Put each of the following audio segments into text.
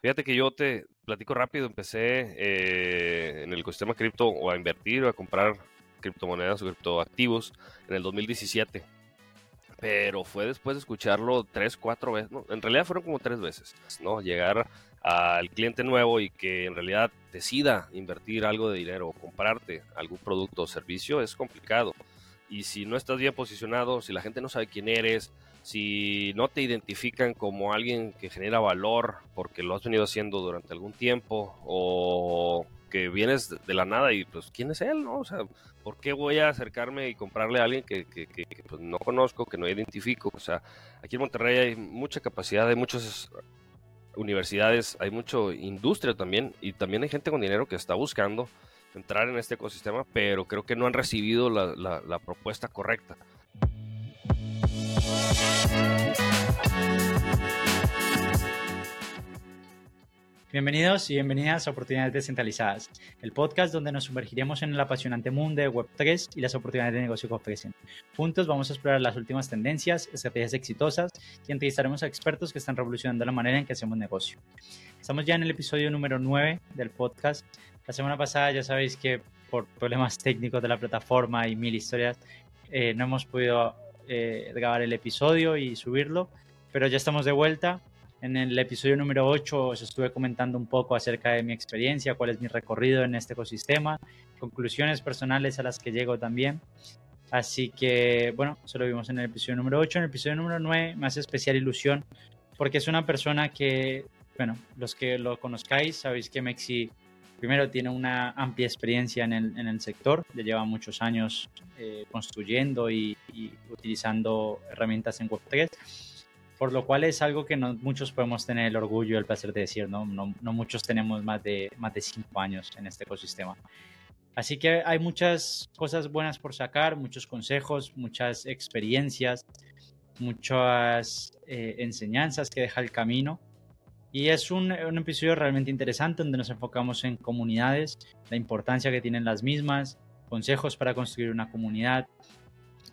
Fíjate que yo te platico rápido, empecé eh, en el ecosistema cripto o a invertir o a comprar criptomonedas o criptoactivos en el 2017. Pero fue después de escucharlo tres, cuatro veces, no, en realidad fueron como tres veces, ¿no? Llegar al cliente nuevo y que en realidad decida invertir algo de dinero o comprarte algún producto o servicio es complicado. Y si no estás bien posicionado, si la gente no sabe quién eres, si no te identifican como alguien que genera valor porque lo has venido haciendo durante algún tiempo o que vienes de la nada y pues quién es él, ¿no? O sea, ¿por qué voy a acercarme y comprarle a alguien que, que, que, pues, no conozco, que no identifico? O sea, aquí en Monterrey hay mucha capacidad, hay muchas universidades, hay mucha industria también y también hay gente con dinero que está buscando entrar en este ecosistema, pero creo que no han recibido la, la, la propuesta correcta. Bienvenidos y bienvenidas a Oportunidades Descentralizadas, el podcast donde nos sumergiremos en el apasionante mundo de Web3 y las oportunidades de negocio que ofrecen. Juntos vamos a explorar las últimas tendencias, estrategias exitosas y entrevistaremos a expertos que están revolucionando la manera en que hacemos negocio. Estamos ya en el episodio número 9 del podcast. La semana pasada ya sabéis que por problemas técnicos de la plataforma y mil historias eh, no hemos podido eh, grabar el episodio y subirlo, pero ya estamos de vuelta en el episodio número 8 os estuve comentando un poco acerca de mi experiencia, cuál es mi recorrido en este ecosistema, conclusiones personales a las que llego también. Así que, bueno, eso lo vimos en el episodio número 8. En el episodio número 9 me hace especial ilusión porque es una persona que, bueno, los que lo conozcáis sabéis que Mexi primero tiene una amplia experiencia en el, sector, ya lleva muchos años eh, construyendo y, utilizando herramientas en Web3 por lo cual es algo que muchos podemos tener el orgullo y el placer de decir, no muchos tenemos más de, más de cinco años en este ecosistema. Así que hay muchas cosas buenas por sacar, muchos consejos, muchas experiencias, muchas eh, enseñanzas que deja el camino. Y es un, un, episodio realmente interesante donde nos enfocamos en comunidades, la importancia que tienen las mismas, consejos para construir una comunidad,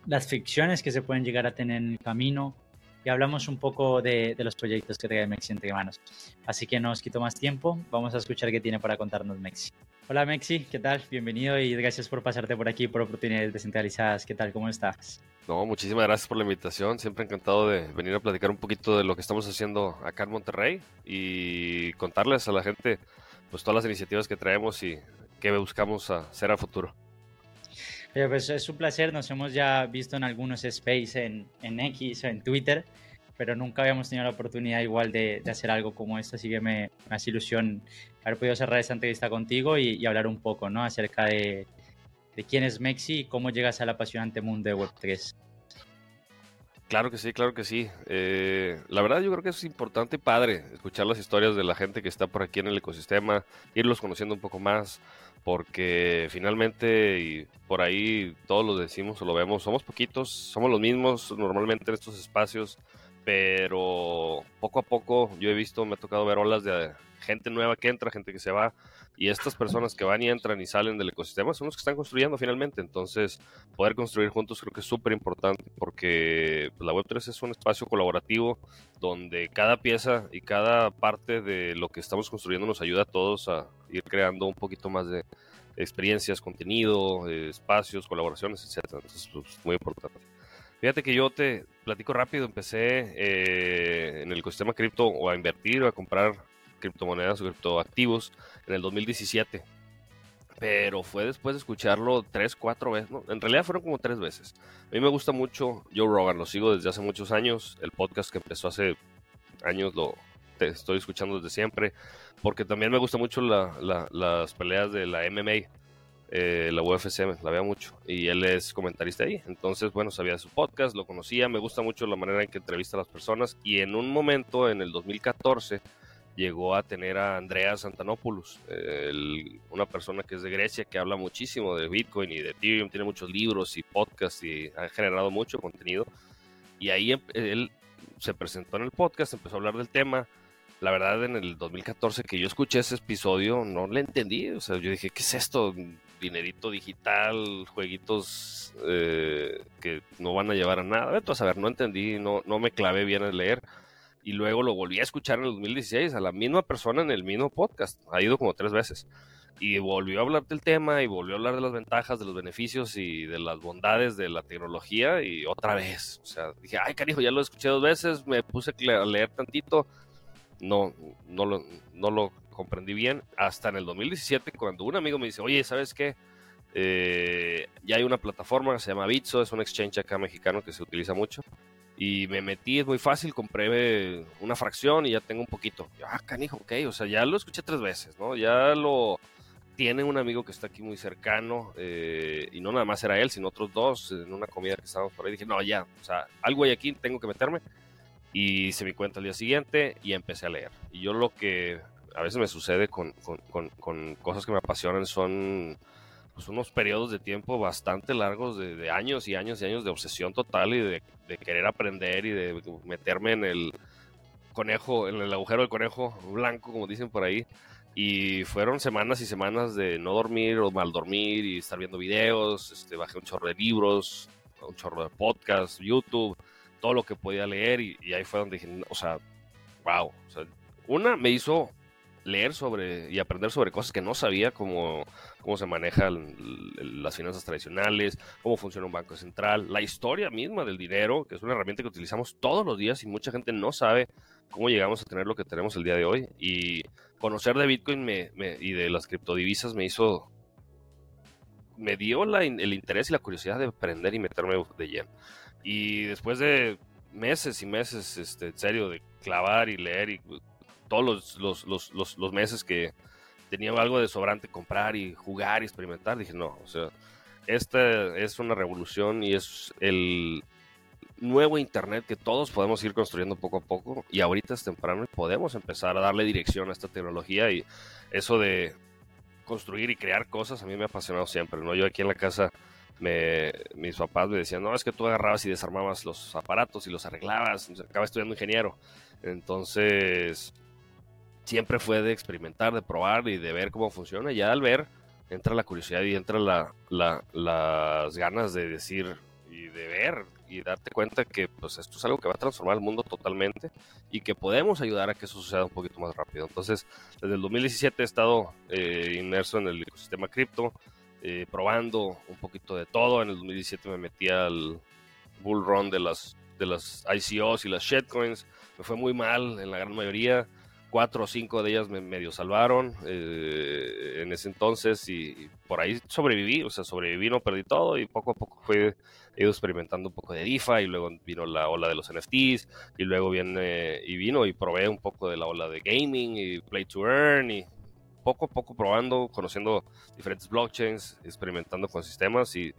las fricciones que se pueden llegar a tener en el camino, y hablamos un poco de, de los proyectos que trae Mexi entre manos. Así que no os quito más tiempo, vamos a escuchar qué tiene para contarnos Mexi. Hola Mexi, ¿qué tal? Bienvenido y gracias por pasarte por aquí por oportunidades descentralizadas. ¿Qué tal? ¿Cómo estás? No, muchísimas gracias por la invitación. Siempre encantado de venir a platicar un poquito de lo que estamos haciendo acá en Monterrey y contarles a la gente pues todas las iniciativas que traemos y qué buscamos hacer a futuro. Oye, pues es un placer, nos hemos ya visto en algunos space en, en X o en Twitter, pero nunca habíamos tenido la oportunidad igual de, de hacer algo como esto, así que me, me, hace ilusión haber podido cerrar esta entrevista contigo y, y hablar un poco ¿no? acerca de, de, quién es Mexi y cómo llegas al apasionante mundo de Web3. Claro que sí, claro que sí. Eh, la verdad yo creo que es importante padre escuchar las historias de la gente que está por aquí en el ecosistema, irlos conociendo un poco más, porque finalmente, y por ahí todos lo decimos o lo vemos, somos poquitos, somos los mismos normalmente en estos espacios, pero poco a poco yo he visto, me ha tocado ver olas de gente nueva que entra, gente que se va, y estas personas que van y entran y salen del ecosistema son los que están construyendo finalmente. Entonces, poder construir juntos creo que es súper importante porque pues, la Web3 es un espacio colaborativo donde cada pieza y cada parte de lo que estamos construyendo nos ayuda a todos a ir creando un poquito más de experiencias, contenido, espacios, colaboraciones, etc. Entonces, pues, muy importante. Fíjate que yo te platico rápido, empecé eh, en el ecosistema cripto o a invertir o a comprar criptomonedas o criptoactivos en el 2017. Pero fue después de escucharlo tres, cuatro veces. No, en realidad fueron como tres veces. A mí me gusta mucho Joe Rogan, lo sigo desde hace muchos años. El podcast que empezó hace años lo te estoy escuchando desde siempre. Porque también me gusta mucho la, la, las peleas de la MMA. Eh, la UFC la veo mucho y él es comentarista ahí. Entonces, bueno, sabía de su podcast, lo conocía, me gusta mucho la manera en que entrevista a las personas. Y en un momento, en el 2014, llegó a tener a Andreas Antanopoulos, el, una persona que es de Grecia, que habla muchísimo de Bitcoin y de Ethereum, tiene muchos libros y podcasts y ha generado mucho contenido. Y ahí em, él se presentó en el podcast, empezó a hablar del tema. La verdad, en el 2014 que yo escuché ese episodio, no le entendí. O sea, yo dije, ¿qué es esto? Dinerito digital, jueguitos eh, que no van a llevar a nada. Vete a saber, no entendí, no, no me clavé bien a leer y luego lo volví a escuchar en el 2016 a la misma persona en el mismo podcast. Ha ido como tres veces. Y volvió a hablar del tema y volvió a hablar de las ventajas, de los beneficios y de las bondades de la tecnología y otra vez. O sea, dije, ay, cariño, ya lo escuché dos veces, me puse a leer tantito. No, no lo, no lo comprendí bien. Hasta en el 2017, cuando un amigo me dice, oye, ¿sabes qué? Eh, ya hay una plataforma que se llama Bitso, es un exchange acá mexicano que se utiliza mucho. Y me metí, es muy fácil, compré una fracción y ya tengo un poquito. ah, canijo, ok, o sea, ya lo escuché tres veces, ¿no? Ya lo tiene un amigo que está aquí muy cercano, eh, y no nada más era él, sino otros dos, en una comida que estábamos por ahí. Dije, no, ya, o sea, algo hay aquí, tengo que meterme. Y se me cuenta el día siguiente y empecé a leer. Y yo lo que a veces me sucede con, con, con, con cosas que me apasionan son pues, unos periodos de tiempo bastante largos, de, años y años y años de obsesión total y de, querer aprender y de meterme en el conejo, en el agujero del conejo blanco, como dicen por ahí. Y fueron semanas y semanas de no dormir o mal dormir y estar viendo videos. Este, bajé un chorro de libros, un chorro de podcasts, YouTube, todo lo que podía leer. Y, y ahí fue donde dije, o sea, wow. O sea, una me hizo leer sobre y aprender sobre cosas que no sabía, como cómo se manejan las finanzas tradicionales, cómo funciona un banco central, la historia misma del dinero, que es una herramienta que utilizamos todos los días y mucha gente no sabe cómo llegamos a tener lo que tenemos el día de hoy. Y conocer de Bitcoin me, y de las criptodivisas me hizo, me dio la, el interés y la curiosidad de aprender y meterme de lleno. Y después de meses y meses, este, en serio, de clavar y leer y todos los, los, los, los, meses que tenía algo de sobrante comprar y jugar y experimentar, dije, no, o sea, esta es una revolución y es el nuevo Internet que todos podemos ir construyendo poco a poco y ahorita es temprano y podemos empezar a darle dirección a esta tecnología y eso de construir y crear cosas a mí me ha apasionado siempre, ¿no? Yo aquí en la casa, me, mis papás me decían, no, es que tú agarrabas y desarmabas los aparatos y los arreglabas, acaba estudiando ingeniero. Entonces, siempre fue de experimentar, de probar y de ver cómo funciona. Ya al ver, entra la curiosidad y entra la, las ganas de decir y de ver y darte cuenta que pues esto es algo que va a transformar el mundo totalmente y que podemos ayudar a que eso suceda un poquito más rápido. Entonces, desde el 2017 he estado eh, inmerso en el ecosistema cripto, eh, probando un poquito de todo. En el 2017 me metí al bull run de las, de las ICOs y las shitcoins. Me fue muy mal en la gran mayoría cuatro o cinco de ellas me medio salvaron eh, en ese entonces y, por ahí sobreviví, o sea, sobreviví, no perdí todo y poco a poco fue he ido experimentando un poco de DeFi y luego vino la ola de los NFTs y luego viene y vino y probé un poco de la ola de gaming y play to earn y poco a poco probando, conociendo diferentes blockchains, experimentando con sistemas y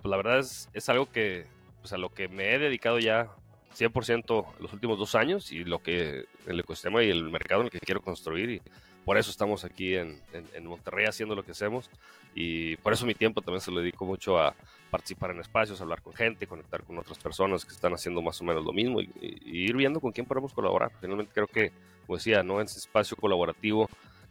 pues la verdad es, es algo que pues a lo que me he dedicado ya 100% los últimos dos años y lo que el ecosistema y el mercado en el que quiero construir y por eso estamos aquí en, en, Monterrey haciendo lo que hacemos y por eso mi tiempo también se lo dedico mucho a participar en espacios, hablar con gente, conectar con otras personas que están haciendo más o menos lo mismo y, ir viendo con quién podemos colaborar. Finalmente creo que, como decía, ¿no? en ese espacio colaborativo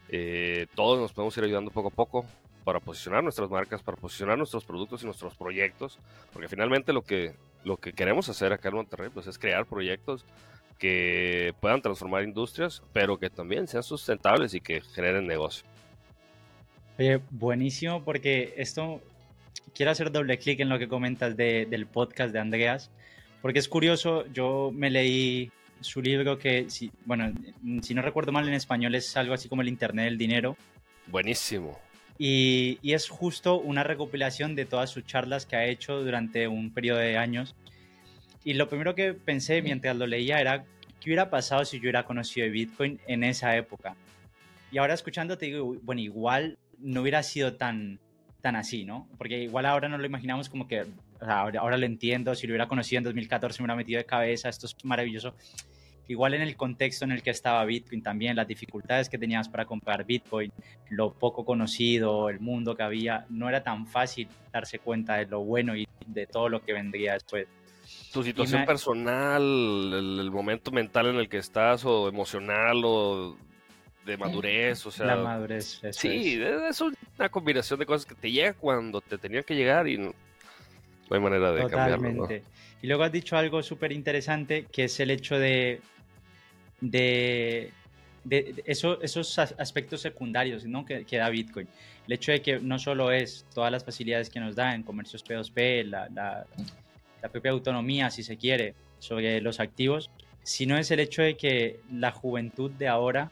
eh, todos nos podemos ir ayudando poco a poco para posicionar nuestras marcas, para posicionar nuestros productos y nuestros proyectos, porque finalmente lo que lo que queremos hacer acá en Monterrey pues, es crear proyectos que puedan transformar industrias, pero que también sean sustentables y que generen negocio. Oye, buenísimo, porque esto quiero hacer doble clic en lo que comentas del podcast de Andreas, porque es curioso, yo me leí su libro que, si, bueno, si no recuerdo mal en español es algo así como el Internet del Dinero. Buenísimo. Y, es justo una recopilación de todas sus charlas que ha hecho durante un periodo de años. Y lo primero que pensé mientras lo leía era, ¿qué hubiera pasado si yo hubiera conocido Bitcoin en esa época? Y ahora escuchando te digo, bueno, igual no hubiera sido tan, tan así, ¿no? Porque igual ahora no lo imaginamos como que, ahora, ahora, lo entiendo, si lo hubiera conocido en 2014 me hubiera metido de cabeza, esto es maravilloso igual en el contexto en el que estaba Bitcoin también, las dificultades que tenías para comprar Bitcoin, lo poco conocido, el mundo que había, no era tan fácil darse cuenta de lo bueno y de todo lo que vendría después. Tu situación personal, el, momento mental en el que estás, o emocional, o de madurez, o sea. La madurez, Sí, es. una combinación de cosas que te llega cuando te tenían que llegar y no, hay manera de cambiarlo. Y luego has dicho algo súper interesante, que es el hecho de de, eso, esos aspectos secundarios ¿no? que, que, da Bitcoin. El hecho de que no solo es todas las facilidades que nos da en comercios P2P, la, la, la propia autonomía, si se quiere, sobre los activos, sino es el hecho de que la juventud de ahora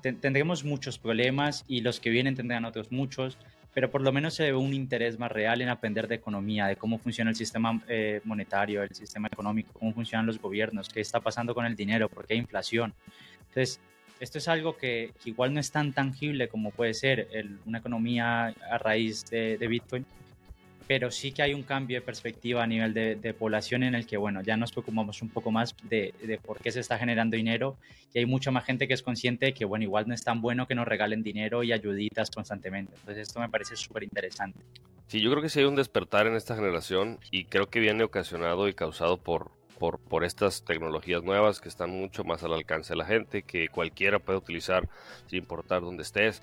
tendremos muchos problemas y los que vienen tendrán otros muchos, pero por lo menos se ve un interés más real en aprender de economía, de cómo funciona el sistema eh, monetario, el sistema económico, cómo funcionan los gobiernos, qué está pasando con el dinero, por qué hay inflación. Entonces, esto es algo que, igual no es tan tangible como puede ser una economía a raíz de, de Bitcoin, pero sí que hay un cambio de perspectiva a nivel de, población en el que, bueno, ya nos preocupamos un poco más de, por qué se está generando dinero y hay mucha más gente que es consciente de que, bueno, igual no es tan bueno que nos regalen dinero y ayuditas constantemente. Entonces esto me parece súper interesante. Sí, yo creo que sí hay un despertar en esta generación y creo que viene ocasionado y causado por, por, por, estas tecnologías nuevas que están mucho más al alcance de la gente, que cualquiera puede utilizar sin importar dónde estés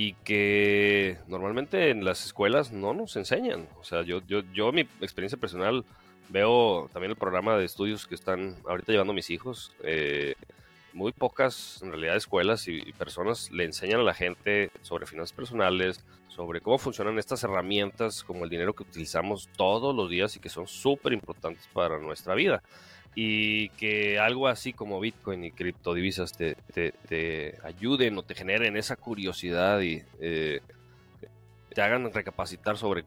y que normalmente en las escuelas no nos enseñan. O sea, yo, yo, yo mi experiencia personal veo también el programa de estudios que están ahorita llevando mis hijos. Eh, muy pocas, en realidad, escuelas y, personas le enseñan a la gente sobre finanzas personales, sobre cómo funcionan estas herramientas como el dinero que utilizamos todos los días y que son súper importantes para nuestra vida y que algo así como Bitcoin y criptodivisas te, te, ayuden o te generen esa curiosidad y eh, te hagan recapacitar sobre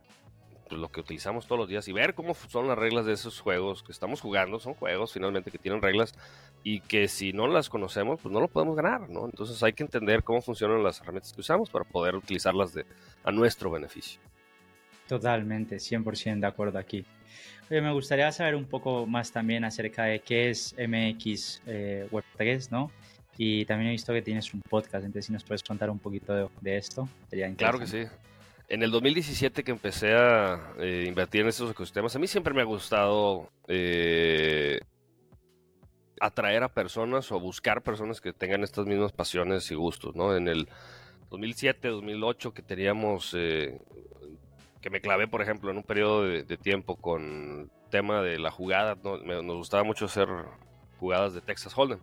pues, lo que utilizamos todos los días y ver cómo son las reglas de esos juegos que estamos jugando. Son juegos finalmente que tienen reglas y que si no las conocemos, pues no lo podemos ganar, ¿no? Entonces hay que entender cómo funcionan las herramientas que usamos para poder utilizarlas de, a nuestro beneficio. Totalmente, 100% de acuerdo aquí me gustaría saber un poco más también acerca de qué es MX eh, Web3, ¿no? Y también he visto que tienes un podcast, entonces si nos puedes contar un poquito de, esto, sería Claro que sí. En el 2017 que empecé a eh, invertir en estos ecosistemas, a mí siempre me ha gustado eh, atraer a personas o buscar personas que tengan estas mismas pasiones y gustos, ¿no? En el 2007, 2008 que teníamos que me clavé, por ejemplo, en un periodo de, tiempo con tema de la jugada. nos gustaba mucho hacer jugadas de Texas Hold'em.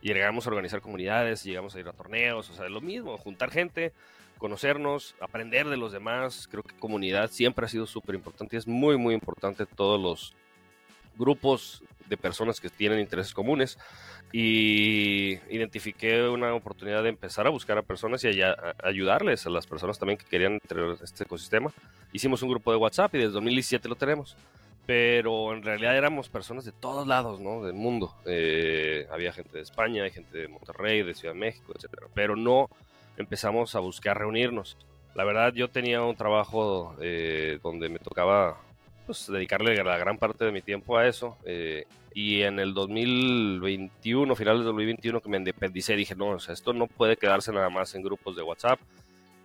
Y llegamos a organizar comunidades, llegamos a ir a torneos, o sea, lo mismo, juntar gente, conocernos, aprender de los demás. Creo que comunidad siempre ha sido súper importante y es muy, muy importante todos los grupos de personas que tienen intereses comunes y identifiqué una oportunidad de empezar a buscar a personas y a, ayudarles a las personas también que querían entrar este ecosistema. Hicimos un grupo de WhatsApp y desde 2017 lo tenemos. Pero en realidad éramos personas de todos lados, ¿no? Del mundo. Eh, había gente de España, hay gente de Monterrey, de Ciudad de México, etc. Pero no empezamos a buscar reunirnos. La verdad, yo tenía un trabajo eh, donde me tocaba pues, dedicarle la gran parte de mi tiempo a eso. Eh, y en el 2021, finales del 2021, que me independicé, dije, no, o sea, esto no puede quedarse nada más en grupos de WhatsApp.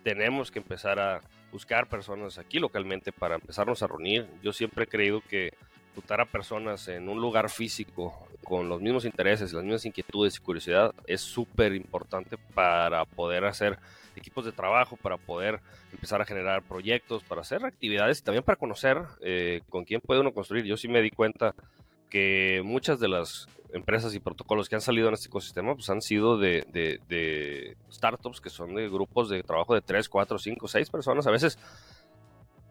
Tenemos que empezar a buscar personas aquí localmente para empezarnos a reunir. Yo siempre he creído que juntar a personas en un lugar físico con los mismos intereses, las mismas inquietudes y curiosidad es súper importante para poder hacer equipos de trabajo, para poder empezar a generar proyectos, para hacer actividades y también para conocer eh, con quién puede uno construir. Yo sí me di cuenta que muchas de las empresas y protocolos que han salido en este ecosistema pues han sido de, de, startups que son de grupos de trabajo de 3, 4, 5, 6 personas. A veces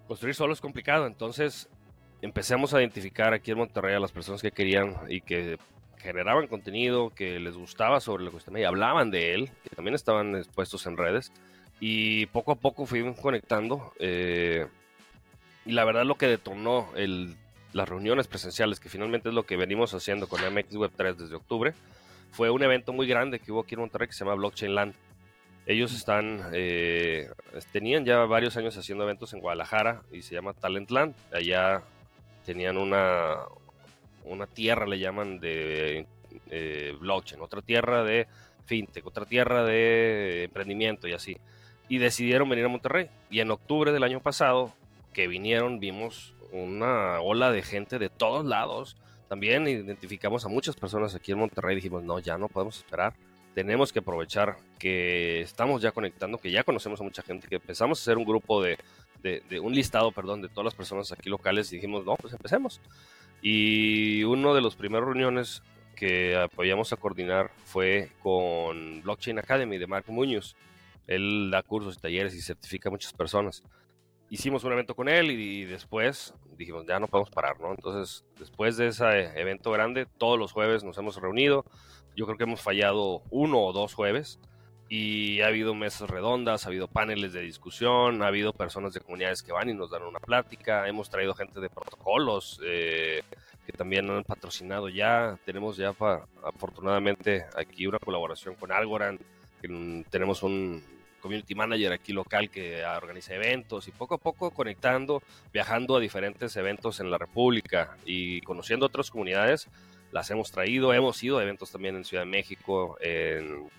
construir solo es complicado, entonces empecemos a identificar aquí en Monterrey a las personas que querían y que generaban contenido, que les gustaba sobre el ecosistema y hablaban de él, que también estaban expuestos en redes. Y poco a poco fuimos conectando. Eh, y la verdad lo que detonó el, las reuniones presenciales, que finalmente es lo que venimos haciendo con MX Web 3 desde octubre, fue un evento muy grande que hubo aquí en Monterrey que se llama Blockchain Land. Ellos están, eh, tenían ya varios años haciendo eventos en Guadalajara y se llama Talent Land. Allá tenían una, una tierra, le llaman, de eh, blockchain, otra tierra de fintech, otra tierra de emprendimiento y así. Y decidieron venir a Monterrey. Y en octubre del año pasado, que vinieron, vimos una ola de gente de todos lados. También identificamos a muchas personas aquí en Monterrey. Dijimos, no, ya no podemos esperar. Tenemos que aprovechar que estamos ya conectando, que ya conocemos a mucha gente, que empezamos a hacer un grupo de, de, de un listado, perdón, de todas las personas aquí locales y dijimos, no, pues empecemos. Y uno de los primeros reuniones que apoyamos a coordinar fue con Blockchain Academy de Marco Muñoz. Él da cursos y talleres y certifica a muchas personas. Hicimos un evento con él y, después dijimos, ya no podemos parar, ¿no? Entonces, después de ese evento grande, todos los jueves nos hemos reunido. Yo creo que hemos fallado uno o dos jueves y ha habido mesas redondas, ha habido paneles de discusión, ha habido personas de comunidades que van y nos dan una plática, hemos traído gente de protocolos eh, que también han patrocinado ya, tenemos ya afortunadamente aquí una colaboración con Algorand, tenemos un community manager aquí local que organiza eventos y poco a poco conectando, viajando a diferentes eventos en la República y conociendo otras comunidades, las hemos traído, hemos ido a eventos también en Ciudad de México, en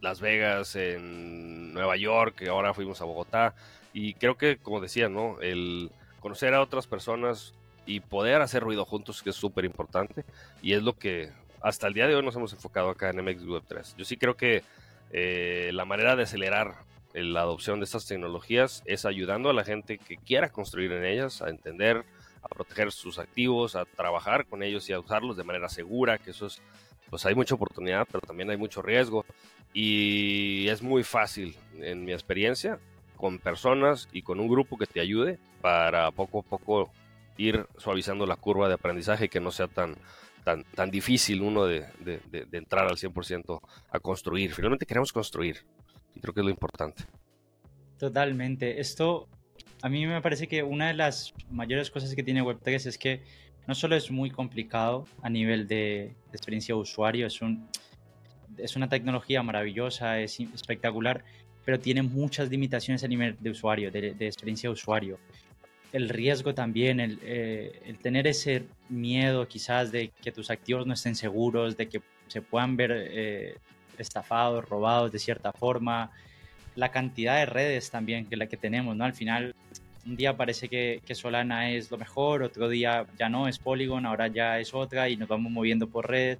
las Vegas, en Nueva York, ahora fuimos a Bogotá. Y creo que, como decía, ¿no? El conocer a otras personas y poder hacer ruido juntos, es súper importante. Y es lo que hasta el día de hoy nos hemos enfocado acá en MX Web 3. Yo sí creo que eh, la manera de acelerar la adopción de estas tecnologías es ayudando a la gente que quiera construir en ellas, a entender, a proteger sus activos, a trabajar con ellos y a usarlos de manera segura, que eso es, pues hay mucha oportunidad, pero también hay mucho riesgo y es muy fácil, en mi experiencia, con personas y con un grupo que te ayude para poco a poco ir suavizando la curva de aprendizaje y que no sea tan, tan, tan difícil uno de, de, de entrar al 100% a construir. Finalmente queremos construir y creo que es lo importante. Totalmente. Esto, a mí me parece que una de las mayores cosas que tiene Web3 es que no solo es muy complicado a nivel de, experiencia de usuario, es un es una tecnología maravillosa, es espectacular, pero tiene muchas limitaciones a nivel de usuario, de, experiencia de usuario. El riesgo también, eh, el, tener ese miedo quizás de que tus activos no estén seguros, de que se puedan ver eh, estafados, robados de cierta forma, la cantidad de redes también que la que tenemos, ¿no? Al final, un día parece que, que, Solana es lo mejor, otro día ya no, es Polygon, ahora ya es otra y nos vamos moviendo por redes.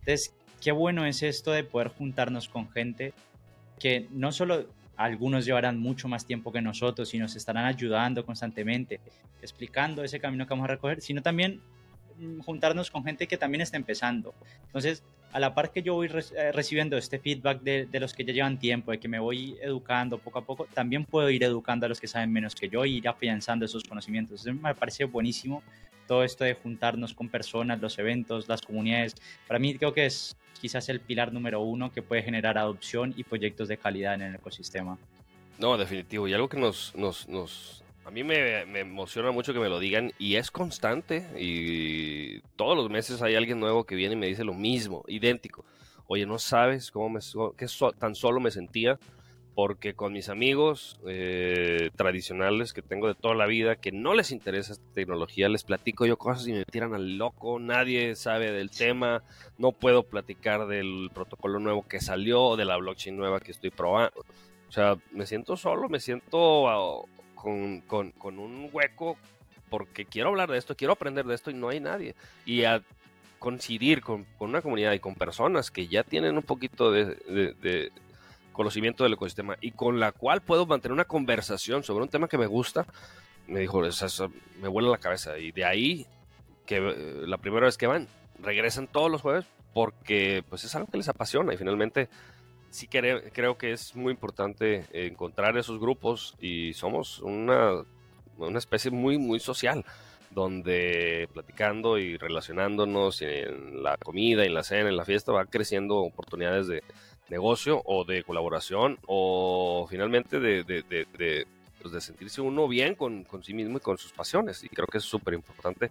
Entonces, qué bueno es esto de poder juntarnos con gente que no solo algunos llevarán mucho más tiempo que nosotros y nos estarán ayudando constantemente, explicando ese camino que vamos a recoger, sino también mm, juntarnos con gente que también está empezando. Entonces, a la par que yo voy eh, recibiendo este feedback de, los que ya llevan tiempo, de que me voy educando poco a poco, también puedo ir educando a los que saben menos que yo y ir afianzando esos conocimientos. Entonces, me parece buenísimo todo esto de juntarnos con personas, los eventos, las comunidades. Para mí creo que es quizás el pilar número uno que puede generar adopción y proyectos de calidad en el ecosistema. No, definitivo. Y algo que nos, nos, nos a mí me, emociona mucho que me lo digan y es constante y todos los meses hay alguien nuevo que viene y me dice lo mismo, idéntico. Oye, no sabes cómo me, tan solo me sentía porque con mis amigos eh, tradicionales que tengo de toda la vida, que no les interesa esta tecnología, les platico yo cosas y me tiran al loco, nadie sabe del tema, no puedo platicar del protocolo nuevo que salió de la blockchain nueva que estoy probando. O sea, me siento solo, me siento ah, con, con, un hueco porque quiero hablar de esto, quiero aprender de esto y no hay nadie. Y a coincidir con una comunidad y con personas que ya tienen un poquito de conocimiento del ecosistema y con la cual puedo mantener una conversación sobre un tema que me gusta, me dijo, eso, me vuela la cabeza. Y de ahí, que eh, la primera vez que van, regresan todos los jueves porque pues es algo que les apasiona y finalmente sí creo, creo que es muy importante encontrar esos grupos y somos una, una especie muy, muy social donde platicando y relacionándonos en la comida, en la cena, en la fiesta, va creciendo oportunidades de, negocio o de colaboración o finalmente de, de, de, pues de sentirse uno bien con, con, sí mismo y con sus pasiones. Y creo que es súper importante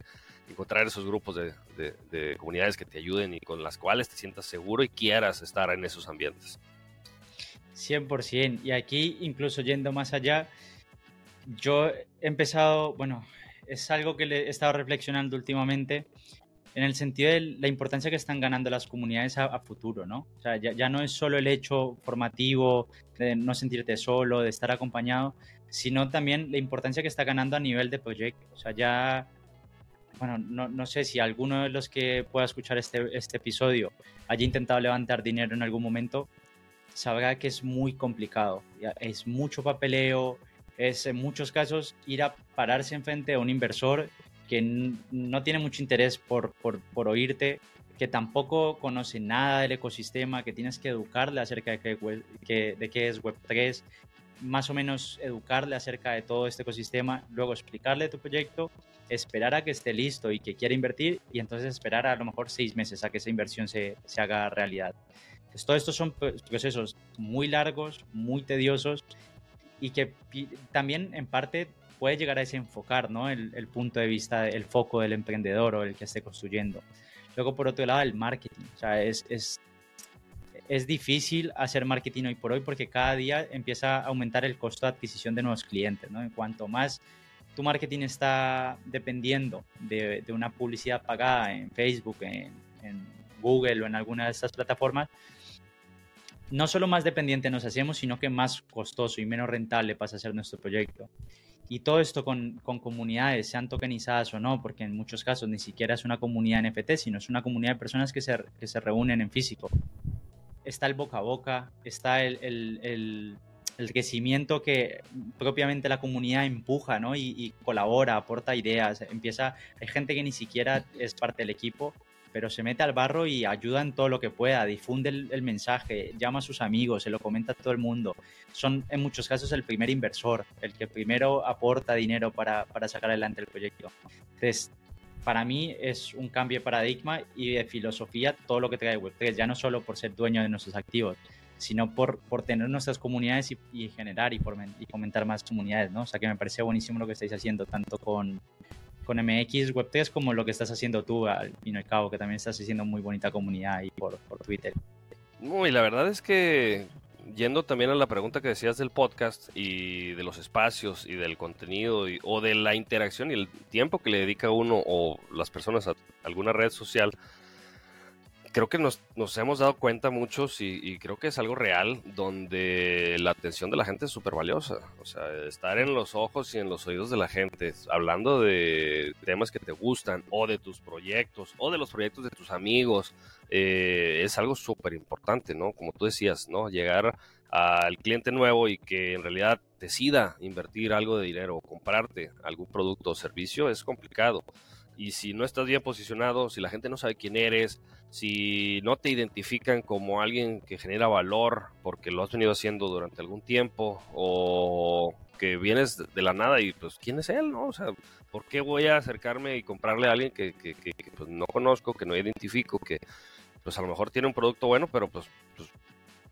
encontrar esos grupos de, comunidades que te ayuden y con las cuales te sientas seguro y quieras estar en esos ambientes. 100%. Y aquí, incluso yendo más allá, yo he empezado, bueno, es algo que le he estado reflexionando últimamente en el sentido de la importancia que están ganando las comunidades a, futuro, ¿no? O sea, ya, no es solo el hecho formativo de no sentirte solo, de estar acompañado, sino también la importancia que está ganando a nivel de proyecto. O sea, ya, bueno, no, no sé si alguno de los que pueda escuchar este, este episodio haya intentado levantar dinero en algún momento, sabrá que es muy complicado. Es mucho papeleo, es en muchos casos ir a pararse enfrente a un inversor que no tiene mucho interés por, por, por oírte, que tampoco conoce nada del ecosistema, que tienes que educarle acerca de qué, de qué es Web3, más o menos educarle acerca de todo este ecosistema, luego explicarle tu proyecto, esperar a que esté listo y que quiera invertir y entonces esperar a lo mejor seis meses a que esa inversión se, se haga realidad. Entonces, todo estos son procesos muy largos, muy tediosos y que también en parte puede llegar a desenfocar ¿no? el, punto de vista, el foco del emprendedor o el que esté construyendo. Luego, por otro lado, el marketing. O sea, es, es, es difícil hacer marketing hoy por hoy porque cada día empieza a aumentar el costo de adquisición de nuevos clientes. ¿no? En cuanto más tu marketing está dependiendo de, de una publicidad pagada en Facebook, en, en, Google o en alguna de estas plataformas, no solo más dependiente nos hacemos, sino que más costoso y menos rentable pasa a ser nuestro proyecto. Y todo esto con, con, comunidades, sean tokenizadas o no, porque en muchos casos ni siquiera es una comunidad NFT, sino es una comunidad de personas que se, que se reúnen en físico. Está el boca a boca, está el, el crecimiento que propiamente la comunidad empuja ¿no? y, y colabora, aporta ideas. Empieza, hay gente que ni siquiera es parte del equipo, pero se mete al barro y ayuda en todo lo que pueda, difunde el, mensaje, llama a sus amigos, se lo comenta a todo el mundo. Son en muchos casos el primer inversor, el que primero aporta dinero para, para sacar adelante el proyecto. Entonces, para mí es un cambio de paradigma y de filosofía todo lo que trae Web3, ya no solo por ser dueño de nuestros activos, sino por, por tener nuestras comunidades y, y generar y, por, y fomentar más comunidades, ¿no? O sea que me parece buenísimo lo que estáis haciendo, tanto con, con MX Web3 como lo que estás haciendo tú al fin y al cabo, que también estás haciendo muy bonita comunidad ahí por, por Twitter. Muy, la verdad es que yendo también a la pregunta que decías del podcast y de los espacios y del contenido o de la interacción y el tiempo que le dedica uno o las personas a alguna red social, creo que nos, nos, hemos dado cuenta muchos y, creo que es algo real donde la atención de la gente es súper valiosa. O sea, estar en los ojos y en los oídos de la gente, hablando de temas que te gustan o de tus proyectos o de los proyectos de tus amigos, eh, es algo súper importante, ¿no? Como tú decías, ¿no? Llegar al cliente nuevo y que en realidad decida invertir algo de dinero o comprarte algún producto o servicio es complicado. Y si no estás bien posicionado, si la gente no sabe quién eres, si no te identifican como alguien que genera valor porque lo has venido haciendo durante algún tiempo o que vienes de la nada y pues quién es él, ¿no? O sea, ¿por qué voy a acercarme y comprarle a alguien que, que, que, pues, no conozco, que no identifico, que pues a lo mejor tiene un producto bueno, pero pues, pues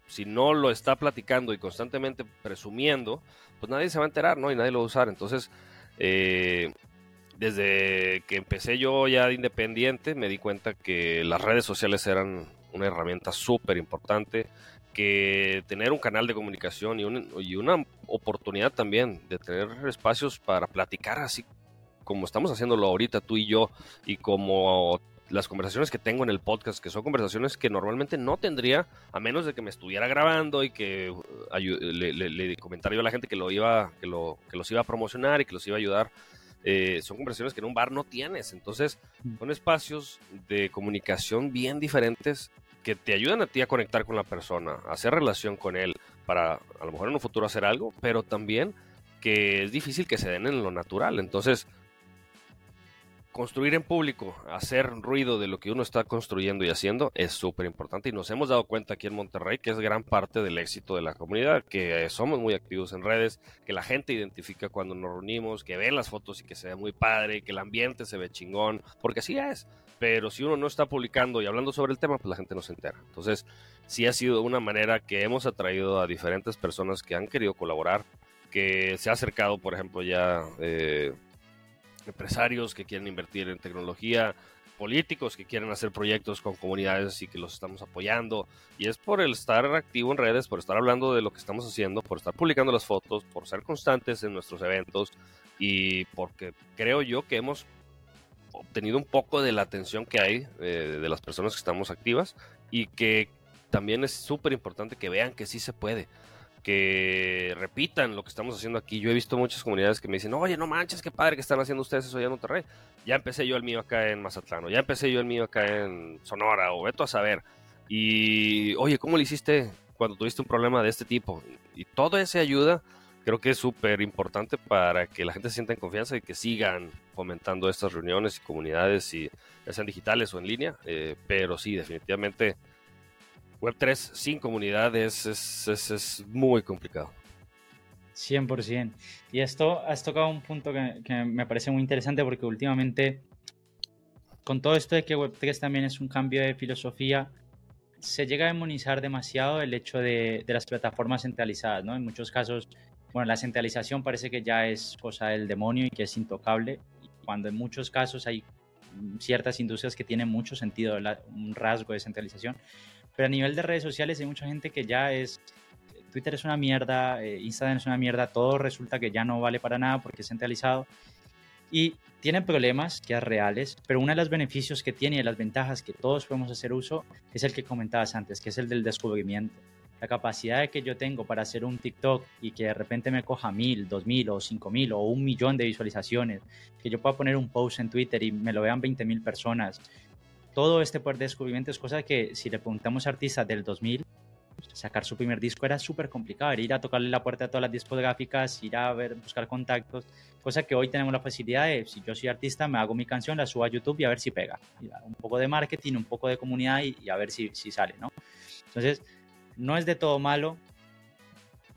si no lo está platicando y constantemente presumiendo, pues nadie se va a enterar, ¿no? Y nadie lo va a usar. Entonces, eh, desde que empecé yo ya de independiente, me di cuenta que las redes sociales eran una herramienta súper importante, que tener un canal de comunicación y, un, y, una oportunidad también de tener espacios para platicar así como estamos haciéndolo ahorita tú y yo y como las conversaciones que tengo en el podcast, que son conversaciones que normalmente no tendría a menos de que me estuviera grabando y que uh, le, le, le comentara yo a la gente que lo iba que, lo, que los iba a promocionar y que los iba a ayudar eh, son conversaciones que en un bar no tienes. Entonces, son espacios de comunicación bien diferentes que te ayudan a ti a conectar con la persona, a hacer relación con él, para a lo mejor en un futuro hacer algo, pero también que es difícil que se den en lo natural. Entonces, construir en público, hacer ruido de lo que uno está construyendo y haciendo es súper importante y nos hemos dado cuenta aquí en Monterrey que es gran parte del éxito de la comunidad, que somos muy activos en redes, que la gente identifica cuando nos reunimos, que ven las fotos y que se ve muy padre, que el ambiente se ve chingón, porque así es. Pero si uno no está publicando y hablando sobre el tema, pues la gente no se entera. Entonces, sí ha sido una manera que hemos atraído a diferentes personas que han querido colaborar, que se ha acercado, por ejemplo, ya eh, empresarios que quieren invertir en tecnología, políticos que quieren hacer proyectos con comunidades y que los estamos apoyando. Y es por el estar activo en redes, por estar hablando de lo que estamos haciendo, por estar publicando las fotos, por ser constantes en nuestros eventos y porque creo yo que hemos obtenido un poco de la atención que hay eh, de las personas que estamos activas y que también es súper importante que vean que sí se puede que repitan lo que estamos haciendo aquí. Yo he visto muchas comunidades que me dicen, oye, no manches, qué padre que están haciendo ustedes eso allá en Monterrey. Ya empecé yo el mío acá en Mazatlán, o ya empecé yo el mío acá en Sonora, o veto a saber. Y, oye, ¿cómo le hiciste cuando tuviste un problema de este tipo? Y todo ese ayuda creo que es súper importante para que la gente sienta en confianza y que sigan fomentando estas reuniones y comunidades, y, ya sean digitales o en línea. Eh, pero sí, definitivamente Web3 sin comunidades es, es, muy complicado. 100%. Y esto has tocado un punto que, que, me parece muy interesante porque últimamente, con todo esto de que Web3 también es un cambio de filosofía, se llega a demonizar demasiado el hecho de, de, las plataformas centralizadas, ¿no? En muchos casos bueno, la centralización parece que ya es cosa del demonio y que es intocable, cuando en muchos casos hay ciertas industrias que tienen mucho sentido, un rasgo de centralización, pero a nivel de redes sociales hay mucha gente que ya es, Twitter es una mierda, eh, Instagram es una mierda, todo resulta que ya no vale para nada porque es centralizado y tienen problemas que es reales, pero uno de los beneficios que tiene y de las ventajas que todos podemos hacer uso es el que comentabas antes, que es el del descubrimiento la capacidad que yo tengo para hacer un TikTok y que de repente me coja mil, dos mil o cinco mil o un millón de visualizaciones, que yo pueda poner un post en Twitter y me lo vean 20 mil personas. Todo este poder de descubrimiento es cosa que si le preguntamos a artistas del 2000, sacar su primer disco era súper complicado, ir a tocarle la puerta a todas las discográficas, ir a ver, buscar contactos, cosa que hoy tenemos la facilidad de, si yo soy artista, me hago mi canción, la subo a YouTube y a ver si pega. Un poco de marketing, un poco de comunidad y, y a ver si, si sale, ¿no? Entonces, no es de todo malo,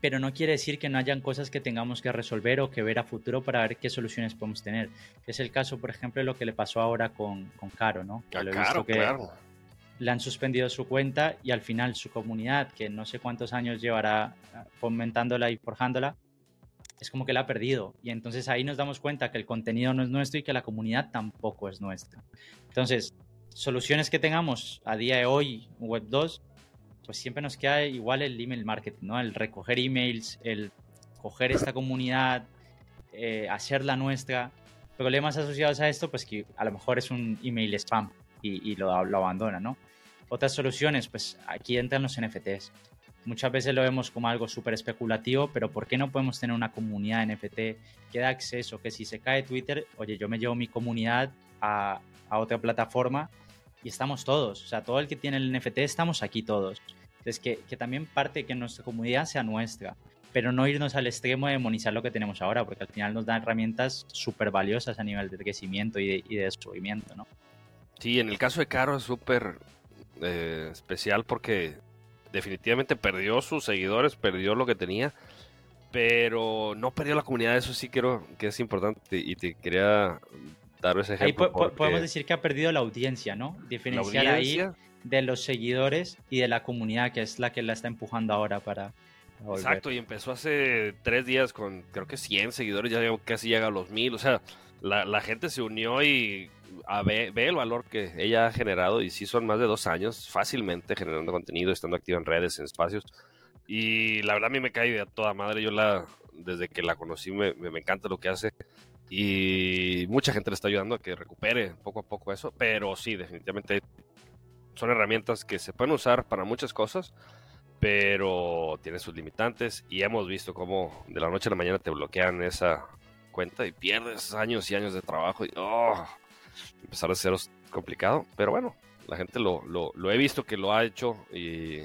pero no quiere decir que no hayan cosas que tengamos que resolver o que ver a futuro para ver qué soluciones podemos tener. Es el caso, por ejemplo, de lo que le pasó ahora con, con Caro, ¿no? Que visto que claro. Le han suspendido su cuenta y al final su comunidad, que no sé cuántos años llevará ah, fomentándola y forjándola, es como que la ha perdido. Y entonces ahí nos damos cuenta que el contenido no es nuestro y que la comunidad tampoco es nuestra. Entonces, soluciones que tengamos a día de hoy, Web 2, pues siempre nos queda igual el email marketing, ¿no? El recoger emails, el coger esta comunidad, eh, hacerla nuestra. Problemas asociados a esto, pues que a lo mejor es un email spam y, lo, lo, abandona, ¿no? Otras soluciones, pues aquí entran los NFTs. Muchas veces lo vemos como algo súper especulativo, pero ¿por qué no podemos tener una comunidad NFT que da acceso? Que si se cae Twitter, oye, yo me llevo mi comunidad a, a otra plataforma y estamos todos. O sea, todo el que tiene el NFT, estamos aquí todos. Entonces, que, que también parte que nuestra comunidad sea nuestra, pero no irnos al extremo de demonizar lo que tenemos ahora, porque al final nos da herramientas súper valiosas a nivel de crecimiento y de, y de descubrimiento, ¿no? Sí, en el caso de Caro es súper eh, especial porque definitivamente perdió sus seguidores, perdió lo que tenía, pero no perdió la comunidad, eso sí creo que es importante y te quería dar ese ejemplo. Ahí podemos decir que ha perdido la audiencia, ¿no? Diferenciar ahí de los seguidores y de la comunidad, que es la que la está empujando ahora para, Exacto, y empezó hace tres días con creo que 100 seguidores, ya casi llega a los mil. O sea, la, gente se unió y ve, el valor que ella ha generado. Y sí, son más de dos años fácilmente generando contenido, estando activa en redes, en espacios. Y la verdad, a mí me cae de toda madre. Yo la, desde que la conocí, me, me encanta lo que hace. Y mucha gente le está ayudando a que recupere poco a poco eso. Pero sí, definitivamente son herramientas que se pueden usar para muchas cosas, pero tiene sus limitantes y hemos visto cómo de la noche a la mañana te bloquean esa cuenta y pierdes años y años de trabajo y oh, empezar a ser complicado, pero bueno, la gente lo, lo, he visto que lo ha hecho y,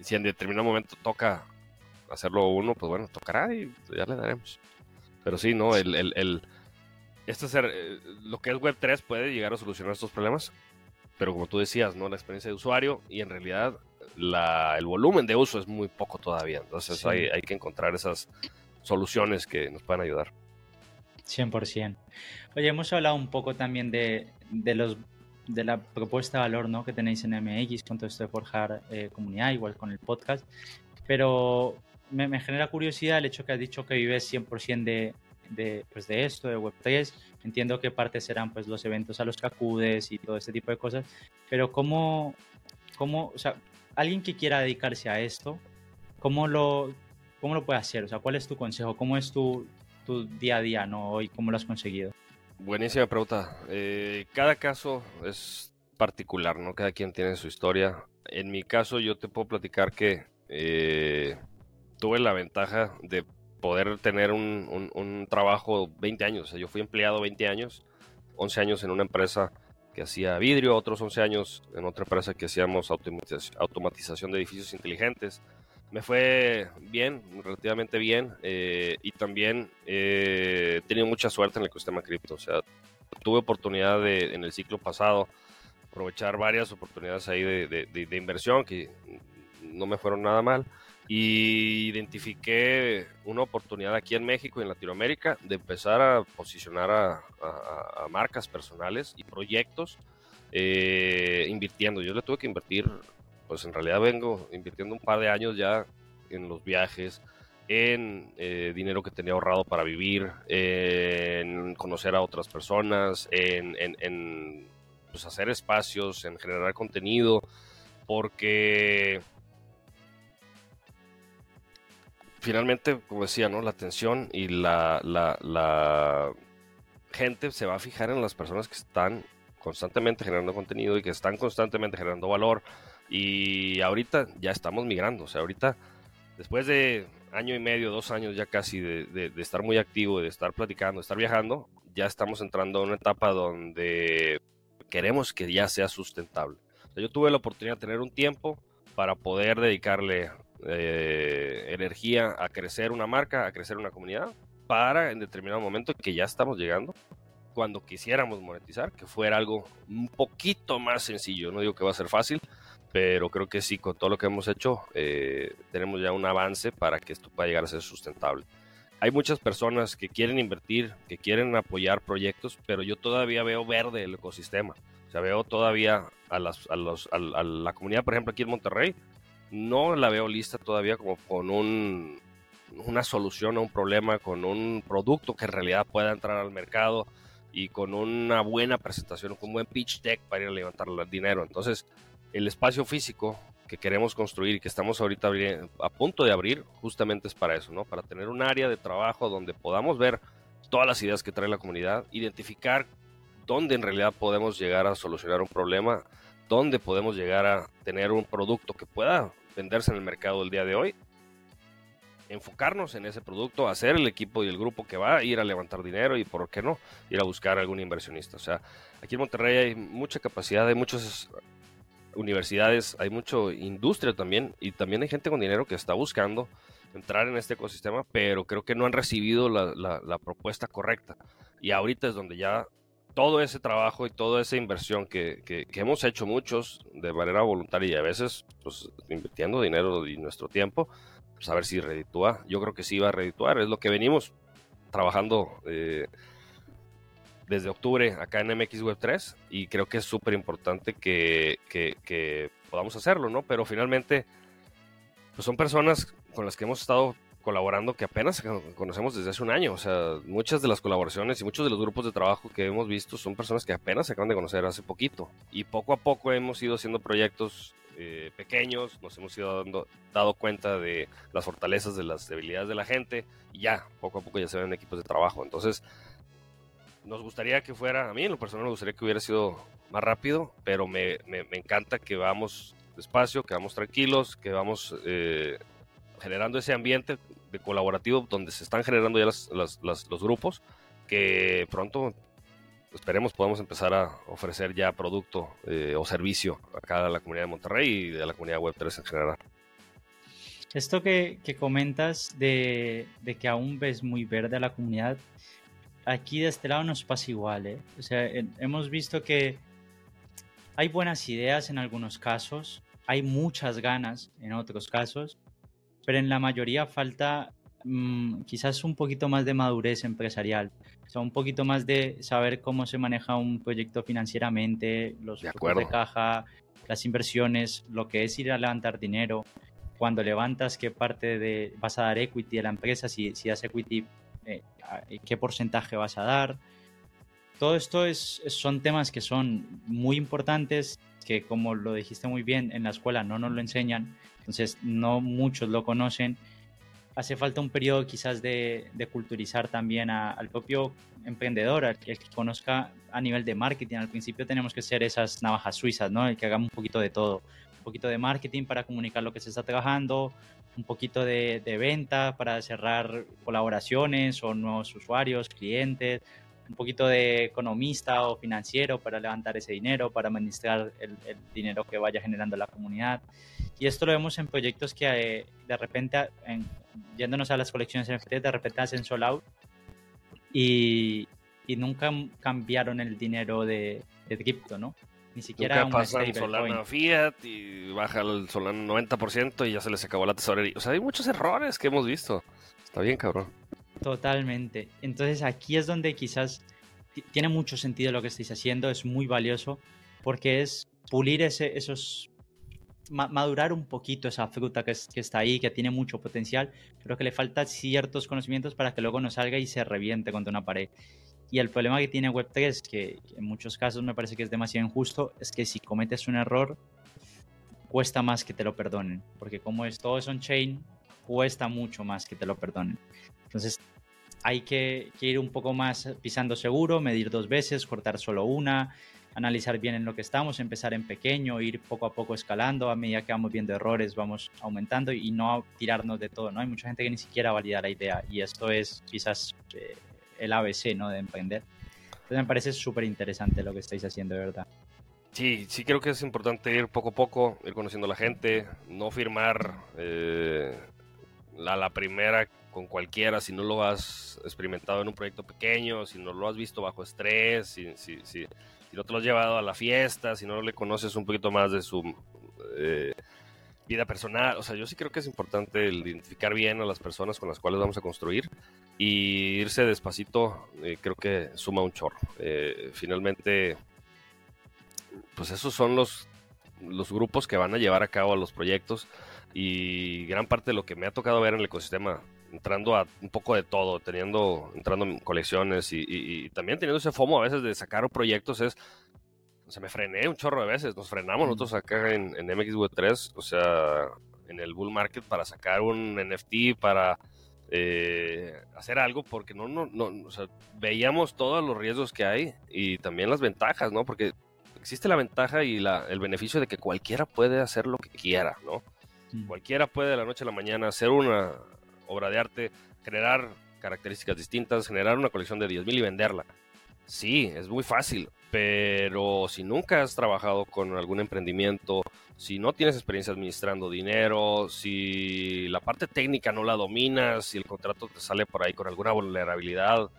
si en determinado momento toca hacerlo uno, pues bueno, tocará y ya le daremos. Pero sí, ¿no? El, el, el este eh, lo que es Web3 puede llegar a solucionar estos problemas pero como tú decías, ¿no? La experiencia de usuario y en realidad la, el volumen de uso es muy poco todavía. Entonces hay, hay, que encontrar esas soluciones que nos puedan ayudar. 100%. Oye, hemos hablado un poco también de, de los de la propuesta de valor ¿no? que tenéis en MX con todo esto de forjar eh, comunidad, igual con el podcast, pero me, me, genera curiosidad el hecho que has dicho que vives 100% de, de, pues de esto, de Web3. Entiendo que parte serán pues los eventos a los que acudes y todo ese tipo de cosas, pero ¿cómo, cómo o sea, alguien que quiera dedicarse a esto, ¿cómo lo, cómo lo puede hacer? O sea, ¿cuál es tu consejo? ¿Cómo es tu, tu día a día, no? Hoy, ¿cómo lo has conseguido? Buenísima pregunta. Eh, cada caso es particular, ¿no? Cada quien tiene su historia. En mi caso, yo te puedo platicar que eh, tuve la ventaja de poder tener un, un, trabajo 20 años. yo fui empleado 20 años, 11 años en una empresa que hacía vidrio, otros 11 años en otra empresa que hacíamos automatización de edificios inteligentes. me fue bien, relativamente bien, eh, y también eh, he tenido mucha suerte en el ecosistema cripto. O sea, tuve oportunidad de, en el ciclo pasado aprovechar varias oportunidades ahí de, de, inversión que no me fueron nada mal y identifiqué una oportunidad aquí en México y en Latinoamérica de empezar a posicionar a, marcas personales y proyectos eh, invirtiendo. Yo le tuve que invertir pues en realidad vengo invirtiendo un par de años ya en los viajes, en eh, dinero que tenía ahorrado para vivir, en conocer a otras personas, en, pues, hacer espacios, en generar contenido, porque finalmente, como decía, ¿no? la atención y la, gente se va a fijar en las personas que están constantemente generando contenido y que están constantemente generando valor y ahorita ya estamos migrando, o sea, ahorita, después de año y medio, dos años ya casi de, estar muy activo, de estar platicando, de estar viajando, ya estamos entrando a una etapa donde queremos que ya sea sustentable. yo tuve la oportunidad de tener un tiempo para poder dedicarle eh, energía a crecer una marca, a crecer una comunidad, para en determinado momento que ya estamos llegando, cuando quisiéramos monetizar, que fuera algo un poquito más sencillo. No digo que va a ser fácil, pero creo que sí, con todo lo que hemos hecho, eh, tenemos ya un avance para que esto pueda llegar a ser sustentable. Hay muchas personas que quieren invertir, que quieren apoyar proyectos, pero yo todavía veo verde el ecosistema. O sea, veo todavía a, las, a, los, a, la comunidad, por ejemplo, aquí en Monterrey, no la veo lista todavía como con un, una solución a un problema, con un producto que en realidad pueda entrar al mercado y con una buena presentación, con un buen pitch deck para ir a levantar el dinero. Entonces, el espacio físico que queremos construir y que estamos ahorita a punto de abrir, justamente es para eso, ¿no? Para tener un área de trabajo donde podamos ver todas las ideas que trae la comunidad, identificar dónde en realidad podemos llegar a solucionar un problema, dónde podemos llegar a tener un producto que pueda venderse en el mercado el día de hoy, enfocarnos en ese producto, hacer el equipo y el grupo que va a ir a levantar dinero y, ¿por qué no?, ir a buscar algún inversionista. O sea, aquí en Monterrey hay mucha capacidad, hay muchos universidades, hay mucha industria también y también hay gente con dinero que está buscando entrar en este ecosistema, pero creo que no han recibido la, propuesta correcta. Y ahorita es donde ya todo ese trabajo y toda esa inversión que, hemos hecho muchos de manera voluntaria y a veces pues, invirtiendo dinero y nuestro tiempo, pues a ver si reditúa. Yo creo que sí va a redituar, es lo que venimos trabajando. Eh, desde octubre acá en MX Web 3 y creo que es súper importante que, que, podamos hacerlo, ¿no? Pero finalmente, pues son personas con las que hemos estado colaborando que apenas conocemos desde hace un año. O sea, muchas de las colaboraciones y muchos de los grupos de trabajo que hemos visto son personas que apenas se acaban de conocer hace poquito. Y poco a poco hemos ido haciendo proyectos eh, pequeños, nos hemos ido dando, dado cuenta de las fortalezas, de las debilidades de la gente y ya, poco a poco ya se ven equipos de trabajo. Entonces, nos gustaría que fuera, a mí en lo personal me gustaría que hubiera sido más rápido, pero me, me, encanta que vamos despacio, que vamos tranquilos, que vamos eh, generando ese ambiente de colaborativo donde se están generando ya las, los grupos, que pronto esperemos podamos empezar a ofrecer ya producto eh, o servicio acá a la comunidad de Monterrey y de la comunidad Web3 en general. Esto que, que comentas de, de, que aún ves muy verde a la comunidad, aquí de este lado nos pasa igual. ¿eh? O sea, hemos visto que hay buenas ideas en algunos casos, hay muchas ganas en otros casos, pero en la mayoría falta mm, quizás un poquito más de madurez empresarial, o sea, un poquito más de saber cómo se maneja un proyecto financieramente, los de, de caja, las inversiones, lo que es ir a levantar dinero, cuando levantas qué parte de vas a dar equity a la empresa, si, si das equity eh, qué porcentaje vas a dar. Todo esto es, son temas que son muy importantes, que como lo dijiste muy bien, en la escuela no nos lo enseñan, entonces no muchos lo conocen. Hace falta un periodo quizás de, culturizar también al propio emprendedor, al que, conozca a nivel de marketing. Al principio tenemos que ser esas navajas suizas, ¿no? El que hagamos un poquito de todo. Un poquito de marketing para comunicar lo que se está trabajando, un poquito de, venta para cerrar colaboraciones o nuevos usuarios, clientes, un poquito de economista o financiero para levantar ese dinero, para administrar el, dinero que vaya generando la comunidad. Y esto lo vemos en proyectos que eh, de repente, yéndonos a las colecciones NFT, de repente hacen sold out y, y nunca cambiaron el dinero de, de cripto, ¿no? Ni siquiera Nunca pasan Solana Fiat y baja el Solana 90% y ya se les acabó la tesorería. O sea, hay muchos errores que hemos visto. Está bien, cabrón. Totalmente. Entonces aquí es donde quizás tiene mucho sentido lo que estáis haciendo, es muy valioso porque es pulir ese, esos madurar un poquito esa fruta que, está ahí, que tiene mucho potencial, pero que le faltan ciertos conocimientos para que luego no salga y se reviente contra una pared. Y el problema que tiene Web3, que, en muchos casos me parece que es demasiado injusto, es que si cometes un error, cuesta más que te lo perdonen, porque como es todo es on-chain, cuesta mucho más que te lo perdonen. Entonces, hay que, que, ir un poco más pisando seguro, medir dos veces, cortar solo una, analizar bien en lo que estamos, empezar en pequeño, ir poco a poco escalando, a medida que vamos viendo errores, vamos aumentando y no tirarnos de todo, ¿no? Hay mucha gente que ni siquiera valida la idea y esto es quizás eh, el ABC, ¿no? De emprender. Entonces me parece súper interesante lo que estáis haciendo, de verdad. Sí, sí creo que es importante ir poco a poco, ir conociendo a la gente, no firmar eh, la, la primera con cualquiera si no lo has experimentado en un proyecto pequeño, si no lo has visto bajo estrés, si, si, si, si no te lo has llevado a la fiesta, si no le conoces un poquito más de su eh, vida personal. O sea, yo sí creo que es importante identificar bien a las personas con las cuales vamos a construir y irse despacito, eh, creo que suma un chorro. Eh, finalmente, pues esos son los, los grupos que van a llevar a cabo los proyectos y gran parte de lo que me ha tocado ver en el ecosistema entrando a un poco de todo, teniendo, entrando en colecciones y, también teniendo ese FOMO a veces de sacar proyectos es, se me frené un chorro de veces, nos frenamos nosotros acá en, en MXW3, o sea, en el bull market para sacar un NFT, para eh, hacer algo, porque no, no, no, o sea, veíamos todos los riesgos que hay y también las ventajas, ¿no? Porque existe la ventaja y la, el beneficio de que cualquiera puede hacer lo que quiera, ¿no? Cualquiera puede de la noche a la mañana hacer una obra de arte, generar características distintas, generar una colección de 10.000 y venderla. Sí, es muy fácil, pero si nunca has trabajado con algún emprendimiento, si no tienes experiencia administrando dinero, si la parte técnica no la dominas, si el contrato te sale por ahí con alguna vulnerabilidad,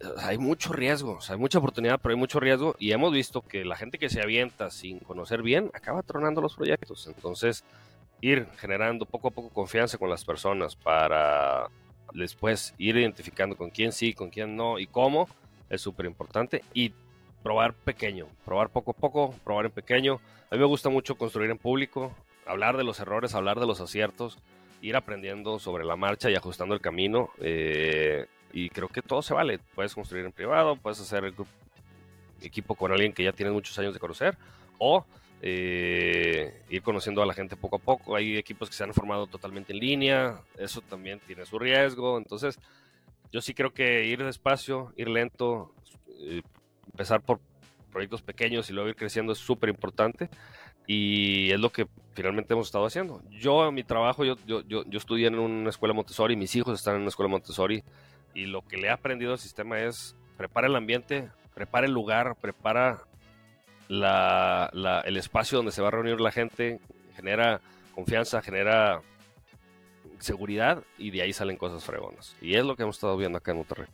eh, hay mucho riesgo, hay mucha oportunidad, pero hay mucho riesgo y hemos visto que la gente que se avienta sin conocer bien acaba tronando los proyectos. Entonces, ir generando poco a poco confianza con las personas para después ir identificando con quién sí, con quién no y cómo es súper importante y probar pequeño, probar poco a poco, probar en pequeño. A mí me gusta mucho construir en público, hablar de los errores, hablar de los aciertos, ir aprendiendo sobre la marcha y ajustando el camino. Eh, y creo que todo se vale. Puedes construir en privado, puedes hacer el equipo con alguien que ya tienes muchos años de conocer o eh, ir conociendo a la gente poco a poco. Hay equipos que se han formado totalmente en línea, eso también tiene su riesgo. Entonces, yo sí creo que ir despacio, ir lento, eh, empezar por proyectos pequeños y luego ir creciendo es súper importante y es lo que finalmente hemos estado haciendo. Yo, en mi trabajo, yo, yo, yo, yo, estudié en una escuela Montessori, mis hijos están en una escuela Montessori y lo que le he aprendido al sistema es prepara el ambiente, prepara el lugar, prepara la, el espacio donde se va a reunir la gente, genera confianza, genera seguridad y de ahí salen cosas fregonas. Y es lo que hemos estado viendo acá en Monterrey.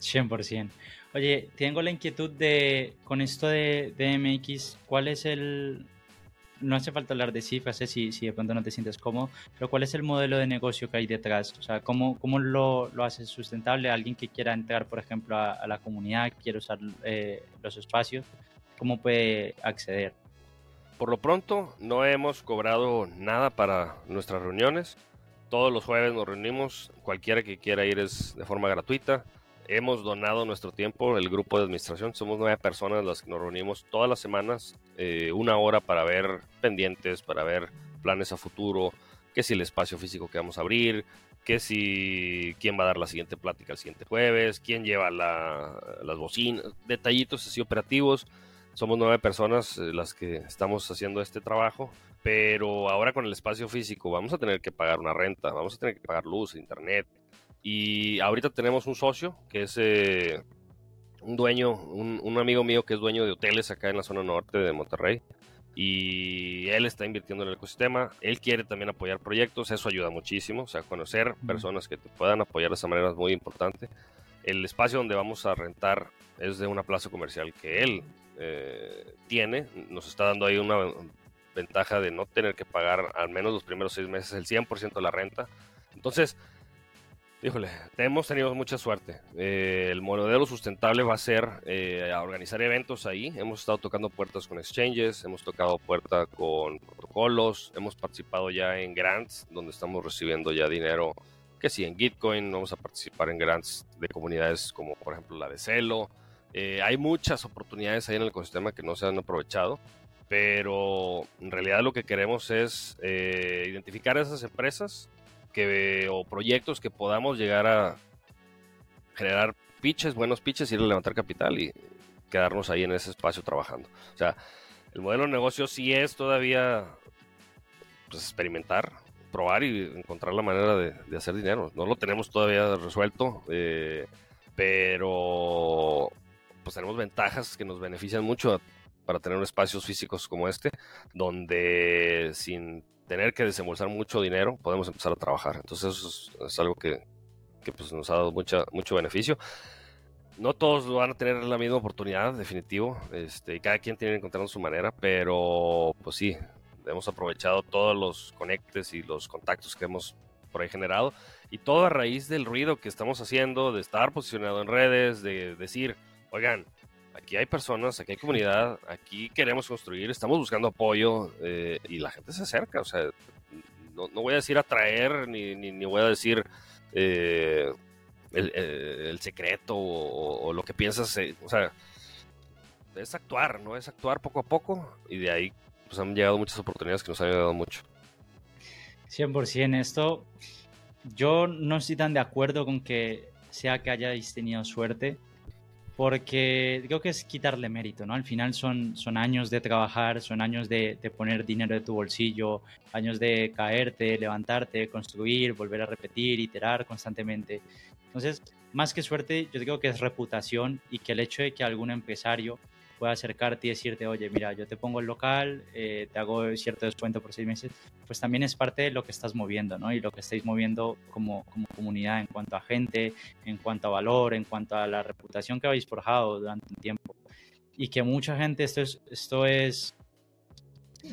100%. Oye, tengo la inquietud de, con esto de, de MX, ¿cuál es el, no hace falta hablar de cifras, ¿eh? si, si de pronto no te sientes cómodo, pero ¿cuál es el modelo de negocio que hay detrás? O sea, ¿cómo, cómo lo, lo haces sustentable? Alguien que quiera entrar, por ejemplo, a, la comunidad, quiere usar eh, los espacios, ¿cómo puede acceder? Por lo pronto, no hemos cobrado nada para nuestras reuniones. Todos los jueves nos reunimos. Cualquiera que quiera ir es de forma gratuita. Hemos donado nuestro tiempo, el grupo de administración. Somos nueve personas las que nos reunimos todas las semanas, eh, una hora para ver pendientes, para ver planes a futuro, qué si el espacio físico que vamos a abrir, qué si quién va a dar la siguiente plática el siguiente jueves, quién lleva las bocinas, detallitos así operativos somos nueve personas eh, las que estamos haciendo este trabajo, pero ahora con el espacio físico vamos a tener que pagar una renta, vamos a tener que pagar luz, internet. Y ahorita tenemos un socio que es eh, un dueño, un, amigo mío que es dueño de hoteles acá en la zona norte de Monterrey. y él está invirtiendo en el ecosistema, él quiere también apoyar proyectos, eso ayuda muchísimo, o sea, conocer personas que te puedan apoyar de esa manera es muy importante. El espacio donde vamos a rentar es de una plaza comercial que él eh, tiene, nos está dando ahí una ventaja de no tener que pagar al menos los primeros seis meses el 100% de la renta. Entonces, híjole, hemos tenido mucha suerte. Eh, el modelo sustentable va a ser eh, a organizar eventos ahí. Hemos estado tocando puertas con exchanges, hemos tocado puerta con protocolos, hemos participado ya en grants donde estamos recibiendo ya dinero. Que sí, en Gitcoin vamos a participar en grants de comunidades como por ejemplo la de Celo. Eh, hay muchas oportunidades ahí en el ecosistema que no se han aprovechado pero en realidad lo que queremos es eh, identificar esas empresas que, o proyectos que podamos llegar a generar pitches, buenos pitches, ir a levantar capital y quedarnos ahí en ese espacio trabajando. O sea, el modelo de negocio sí es todavía pues, experimentar, probar y encontrar la manera de, hacer dinero. No lo tenemos todavía resuelto, eh, pero pues tenemos ventajas que nos benefician mucho para tener espacios físicos como este, donde sin tener que desembolsar mucho dinero podemos empezar a trabajar. Entonces eso es, algo que, que pues, nos ha dado mucha, mucho beneficio. No todos van a tener la misma oportunidad, definitivo, este, cada quien tiene que encontrar su manera, pero pues sí, hemos aprovechado todos los conectes y los contactos que hemos por ahí generado, y todo a raíz del ruido que estamos haciendo, de estar posicionado en redes, de decir, oigan, aquí hay personas, aquí hay comunidad, aquí queremos construir, estamos buscando apoyo eh, y la gente se acerca. O sea, no, voy a decir atraer ni, ni, voy a decir eh, eh, el, secreto o, lo que piensas. o sea, es actuar, ¿no? Es actuar poco a poco y de ahí pues han llegado muchas oportunidades que nos han ayudado mucho. 100% esto, yo no estoy tan de acuerdo con que sea que hayáis tenido suerte porque creo que es quitarle mérito, ¿no? Al final son, son años de trabajar, son años de, de, poner dinero de tu bolsillo, años de caerte, levantarte, construir, volver a repetir, iterar constantemente. Entonces, más que suerte, yo creo que es reputación y que el hecho de que algún empresario pueda acercarte y decirte, oye, mira, yo te pongo el local, eh, te hago cierto descuento por seis meses, pues también es parte de lo que estás moviendo, ¿no? Y lo que estáis moviendo como, como comunidad en cuanto a gente, en cuanto a valor, en cuanto a la reputación que habéis forjado durante un tiempo. Y que mucha gente, esto es, esto es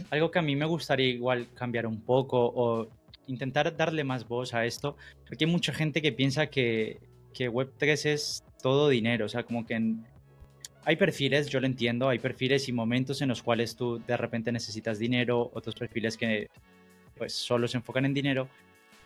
algo que a mí me gustaría igual cambiar un poco o intentar darle más voz a esto, porque hay mucha gente que piensa que, que Web3 es todo dinero, o sea, como que en, hay perfiles, yo lo entiendo, hay perfiles y momentos en los cuales tú de repente necesitas dinero, otros perfiles que pues solo se enfocan en dinero,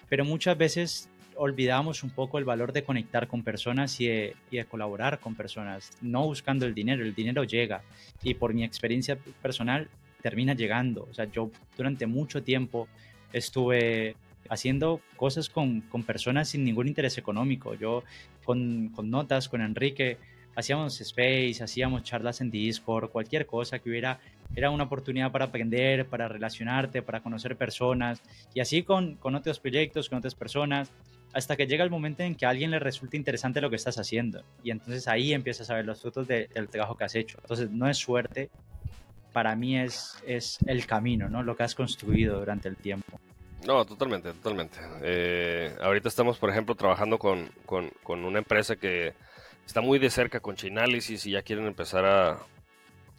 pero muchas veces olvidamos un poco el valor de conectar con personas y de, y de, colaborar con personas, no buscando el dinero, el dinero llega y por mi experiencia personal termina llegando, o sea, yo durante mucho tiempo estuve haciendo cosas con, con personas sin ningún interés económico, yo con, con notas, con Enrique, hacíamos space, hacíamos charlas en Discord, cualquier cosa que hubiera, era una oportunidad para aprender, para relacionarte, para conocer personas y así con, con otros proyectos, con otras personas, hasta que llega el momento en que a alguien le resulta interesante lo que estás haciendo y entonces ahí empiezas a ver los frutos del trabajo que has hecho. Entonces no es suerte, para mí es, es el camino, ¿no? lo que has construido durante el tiempo. No, totalmente, totalmente. Eh, ahorita estamos, por ejemplo, trabajando con, con, con una empresa que está muy de cerca con Chainalysis y ya quieren empezar a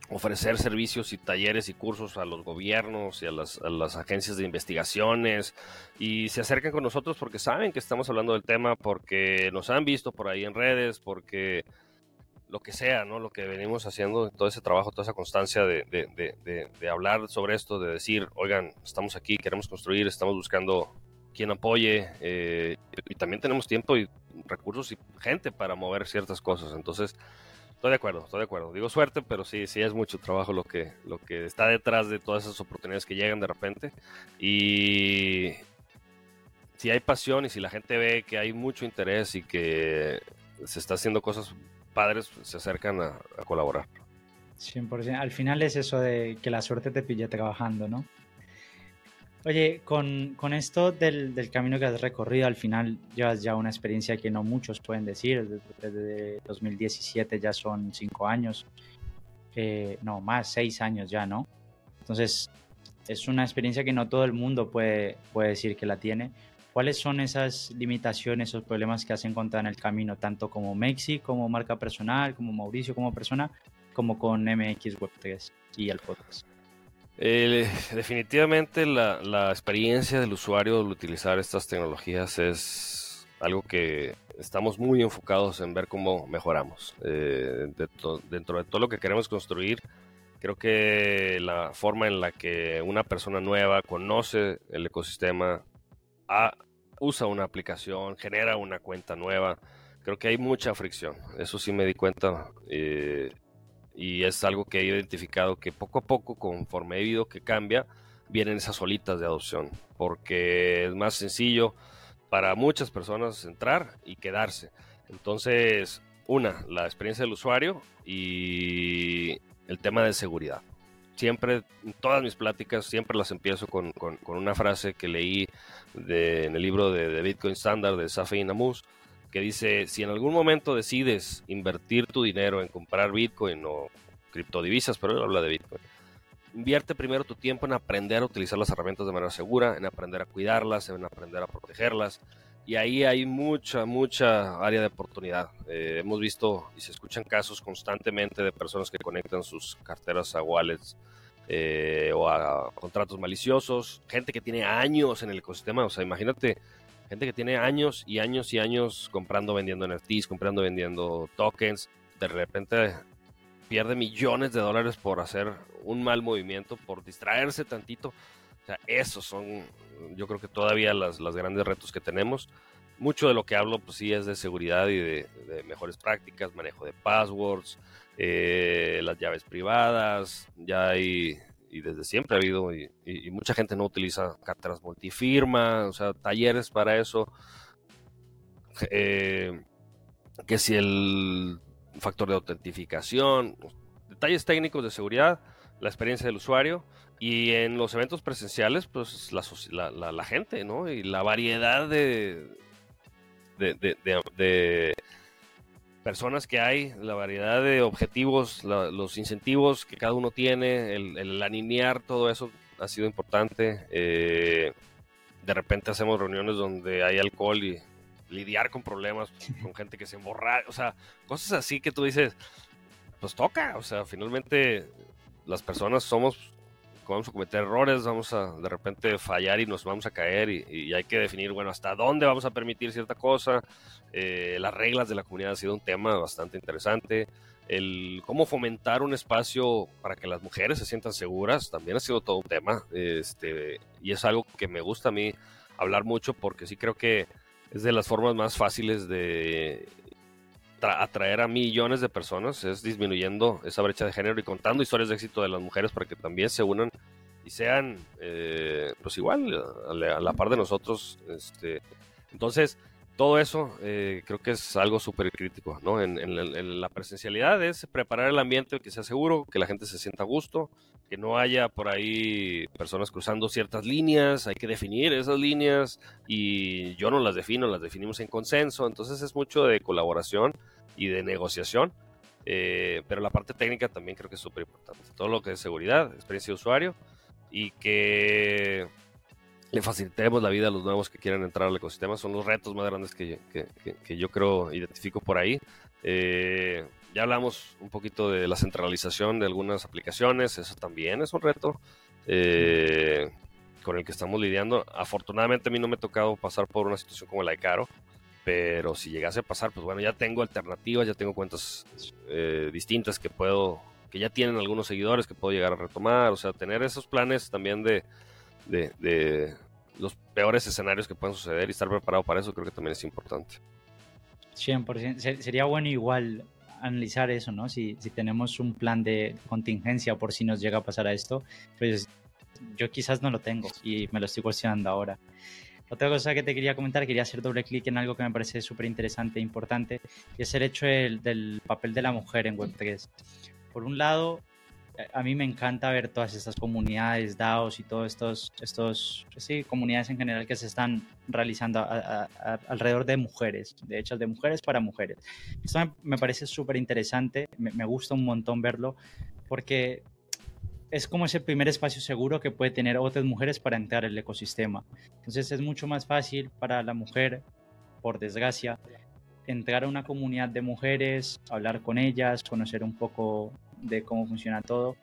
ofrecer servicios y talleres y cursos a los gobiernos y a las, agencias de investigaciones y se acercan con nosotros porque saben que estamos hablando del tema, porque nos han visto por ahí en redes, porque lo que sea, ¿no? Lo que venimos haciendo, todo ese trabajo, toda esa constancia de, de hablar sobre esto, de decir, oigan, estamos aquí, queremos construir, estamos buscando quien apoye eh, y también tenemos tiempo y recursos y gente para mover ciertas cosas. Entonces, estoy de acuerdo, estoy de acuerdo. Digo suerte, pero sí, sí es mucho trabajo lo que, lo que está detrás de todas esas oportunidades que llegan de repente. Y si hay pasión y si la gente ve que hay mucho interés y que se está haciendo cosas padres, se acercan a, a colaborar. 100%. Al final es eso de que la suerte te pille trabajando, ¿no? Oye, con, con esto del, del, camino que has recorrido, al final llevas ya una experiencia que no muchos pueden decir. Desde, 2017 ya son cinco años. Eh, no, más, seis años ya, ¿no? Entonces, es una experiencia que no todo el mundo puede, puede decir que la tiene. ¿Cuáles son esas limitaciones, esos problemas que has encontrado en el camino, tanto como Mexi, como marca personal, como Mauricio como persona, como con MX Web 3 y el podcast? Definitivamente la, experiencia del usuario al utilizar estas tecnologías es algo que estamos muy enfocados en ver cómo mejoramos. Eh, dentro de todo lo que queremos construir, creo que la forma en la que una persona nueva conoce el ecosistema, usa una aplicación, genera una cuenta nueva, creo que hay mucha fricción. Eso sí me di cuenta. Eh, y es algo que he identificado que poco a poco, conforme he visto que cambia, vienen esas olitas de adopción, porque es más sencillo para muchas personas entrar y quedarse. Entonces, una, la experiencia del usuario y el tema de seguridad. Siempre, en todas mis pláticas, siempre las empiezo con, una frase que leí en el libro de, Bitcoin Standard de Safin Namus, que dice, si en algún momento decides invertir tu dinero en comprar Bitcoin o criptodivisas, pero él habla de Bitcoin, invierte primero tu tiempo en aprender a utilizar las herramientas de manera segura, en aprender a cuidarlas, en aprender a protegerlas. Y ahí hay mucha, mucha área de oportunidad. Eh, hemos visto y se escuchan casos constantemente de personas que conectan sus carteras a wallets eh, o a contratos maliciosos, gente que tiene años en el ecosistema. O sea, imagínate Gente que tiene años y años y años comprando, vendiendo NFTs, comprando, vendiendo tokens. De repente pierde millones de dólares por hacer un mal movimiento, por distraerse tantito. O sea, esos son, yo creo que todavía las, las grandes retos que tenemos. Mucho de lo que hablo, pues sí, es de seguridad y de, mejores prácticas, manejo de passwords, eh, las llaves privadas. Ya hay y desde siempre ha habido, y, mucha gente no utiliza carteras multifirma, o sea, talleres para eso. Eh, que si el factor de autentificación, detalles técnicos de seguridad, la experiencia del usuario y en los eventos presenciales, pues la, la, gente, ¿no? Y la variedad de, de personas que hay, la variedad de objetivos, los incentivos que cada uno tiene, el, alinear todo eso ha sido importante. Eh, de repente hacemos reuniones donde hay alcohol y lidiar con problemas con gente que se emborra, o sea, cosas así que tú dices, pues toca, o sea, finalmente las personas somos vamos a cometer errores, vamos a de repente fallar y nos vamos a caer y, hay que definir, bueno, hasta dónde vamos a permitir cierta cosa. Eh, las reglas de la comunidad ha sido un tema bastante interesante. El cómo fomentar un espacio para que las mujeres se sientan seguras también ha sido todo un tema. Este, y es algo que me gusta a mí hablar mucho porque sí creo que es de las formas más fáciles de atraer a millones de personas, es disminuyendo esa brecha de género y contando historias de éxito de las mujeres para que también se unan y sean, eh, pues igual, a la, par de nosotros. Este, entonces, todo eso eh, creo que es algo súper crítico, ¿no? En, la presencialidad es preparar el ambiente que sea seguro, que la gente se sienta a gusto, que no haya por ahí personas cruzando ciertas líneas, hay que definir esas líneas y yo no las defino, las definimos en consenso, entonces es mucho de colaboración y de negociación, eh, pero la parte técnica también creo que es súper importante, todo lo que es seguridad, experiencia de usuario y que le facilitemos la vida a los nuevos que quieren entrar al ecosistema. Son los retos más grandes que, que, yo creo identifico por ahí. Eh, ya hablamos un poquito de la centralización de algunas aplicaciones, eso también es un reto eh, con el que estamos lidiando. Afortunadamente a mí no me ha tocado pasar por una situación como la de Caro, pero si llegase a pasar, pues bueno, ya tengo alternativas, ya tengo cuentas eh, distintas que puedo, que ya tienen algunos seguidores que puedo llegar a retomar, o sea, tener esos planes también de de, los peores escenarios que pueden suceder y estar preparado para eso creo que también es importante. 100%. Sería bueno igual analizar eso, ¿no? Si, si tenemos un plan de contingencia por si nos llega a pasar a esto, pues yo quizás no lo tengo y me lo estoy cuestionando ahora. Otra cosa que te quería comentar, quería hacer doble clic en algo que me parece súper interesante e importante, y es el hecho del, del, papel de la mujer en Web3. Por un lado, a mí me encanta ver todas estas comunidades, DAOs y todos estos, estos sí, comunidades en general que se están realizando alrededor de mujeres, de hecho, de mujeres para mujeres. Esto me, parece súper interesante, me, me, gusta un montón verlo, porque es como ese primer espacio seguro que puede tener otras mujeres para entrar al ecosistema. Entonces es mucho más fácil para la mujer, por desgracia, entrar a una comunidad de mujeres, hablar con ellas, conocer un poco de cómo funciona todo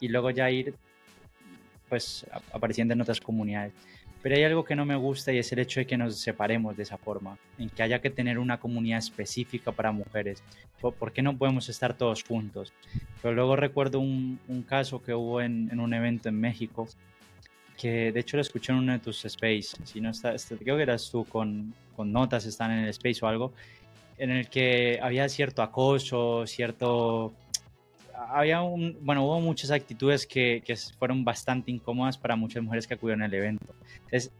y luego ya ir pues apareciendo en otras comunidades. Pero hay algo que no me gusta y es el hecho de que nos separemos de esa forma, en que haya que tener una comunidad específica para mujeres. ¿Por qué no podemos estar todos juntos? Pero luego recuerdo un, caso que hubo en, un evento en México, que de hecho lo escuché en uno de tus space, si no está, creo que eras tú con, con notas, están en el space o algo, en el que había cierto acoso, cierto había un, bueno, hubo muchas actitudes que, que, fueron bastante incómodas para muchas mujeres que acudieron al evento. Entonces,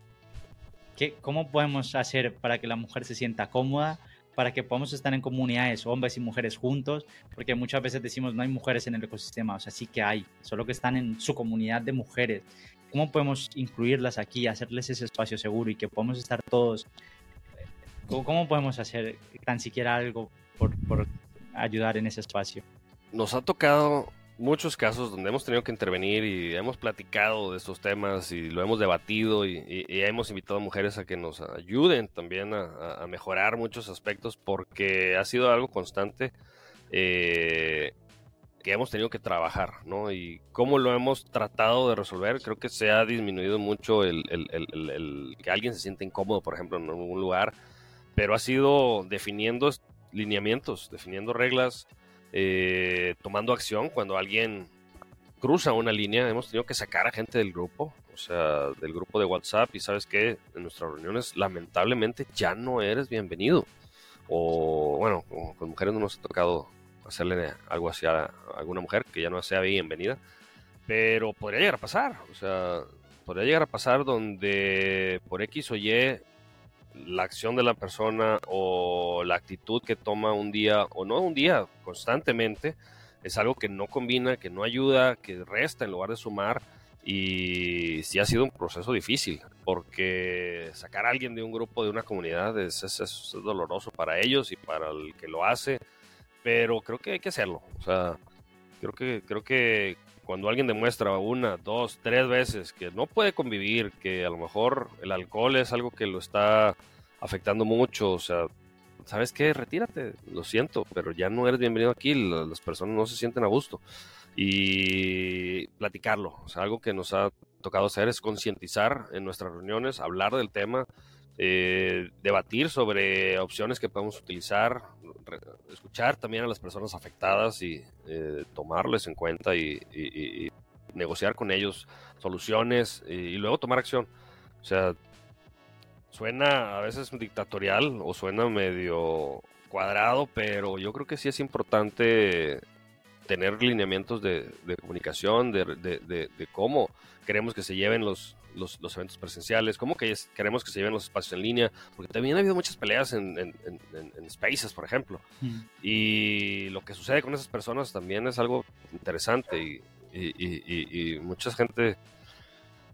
¿qué, ¿cómo podemos hacer para que la mujer se sienta cómoda? Para que podamos estar en comunidades, hombres y mujeres juntos, porque muchas veces decimos no hay mujeres en el ecosistema, o sea, sí que hay, solo que están en su comunidad de mujeres. ¿Cómo podemos incluirlas aquí, hacerles ese espacio seguro y que podamos estar todos? ¿Cómo, podemos hacer tan siquiera algo por, por ayudar en ese espacio? Nos ha tocado muchos casos donde hemos tenido que intervenir y hemos platicado de estos temas y lo hemos debatido y, hemos invitado a mujeres a que nos ayuden también a, mejorar muchos aspectos porque ha sido algo constante eh, que hemos tenido que trabajar, ¿no? Y cómo lo hemos tratado de resolver, creo que se ha disminuido mucho el, el que alguien se siente incómodo, por ejemplo, en algún lugar, pero ha sido definiendo lineamientos, definiendo reglas, eh, tomando acción cuando alguien cruza una línea. Hemos tenido que sacar a gente del grupo, o sea, del grupo de WhatsApp y sabes que en nuestras reuniones lamentablemente ya no eres bienvenido. O bueno, con mujeres no nos ha tocado hacerle algo así a alguna mujer que ya no sea bienvenida, pero podría llegar a pasar, o sea, podría llegar a pasar donde por X o Y la acción de la persona o la actitud que toma un día, o no un día, constantemente, es algo que no combina, que no ayuda, que resta en lugar de sumar. Y sí ha sido un proceso difícil, porque sacar a alguien de un grupo, de una comunidad, es, es, doloroso para ellos y para el que lo hace, pero creo que hay que hacerlo. O sea, creo que, creo que cuando alguien demuestra una, dos, tres veces que no puede convivir, que a lo mejor el alcohol es algo que lo está afectando mucho, o sea, ¿sabes qué? Retírate, lo siento, pero ya no eres bienvenido aquí, las personas no se sienten a gusto. Y platicarlo, o sea, algo que nos ha tocado hacer es concientizar en nuestras reuniones, hablar del tema, eh, debatir sobre opciones que podemos utilizar, escuchar también a las personas afectadas y eh, tomarles en cuenta y, negociar con ellos soluciones y, luego tomar acción. O sea, suena a veces dictatorial o suena medio cuadrado, pero yo creo que sí es importante tener lineamientos de, comunicación, de, de, cómo queremos que se lleven los, los, eventos presenciales, cómo que queremos que se lleven los espacios en línea, porque también ha habido muchas peleas en, en, Spaces, por ejemplo. Mm. Y lo que sucede con esas personas también es algo interesante y, y, y, mucha gente,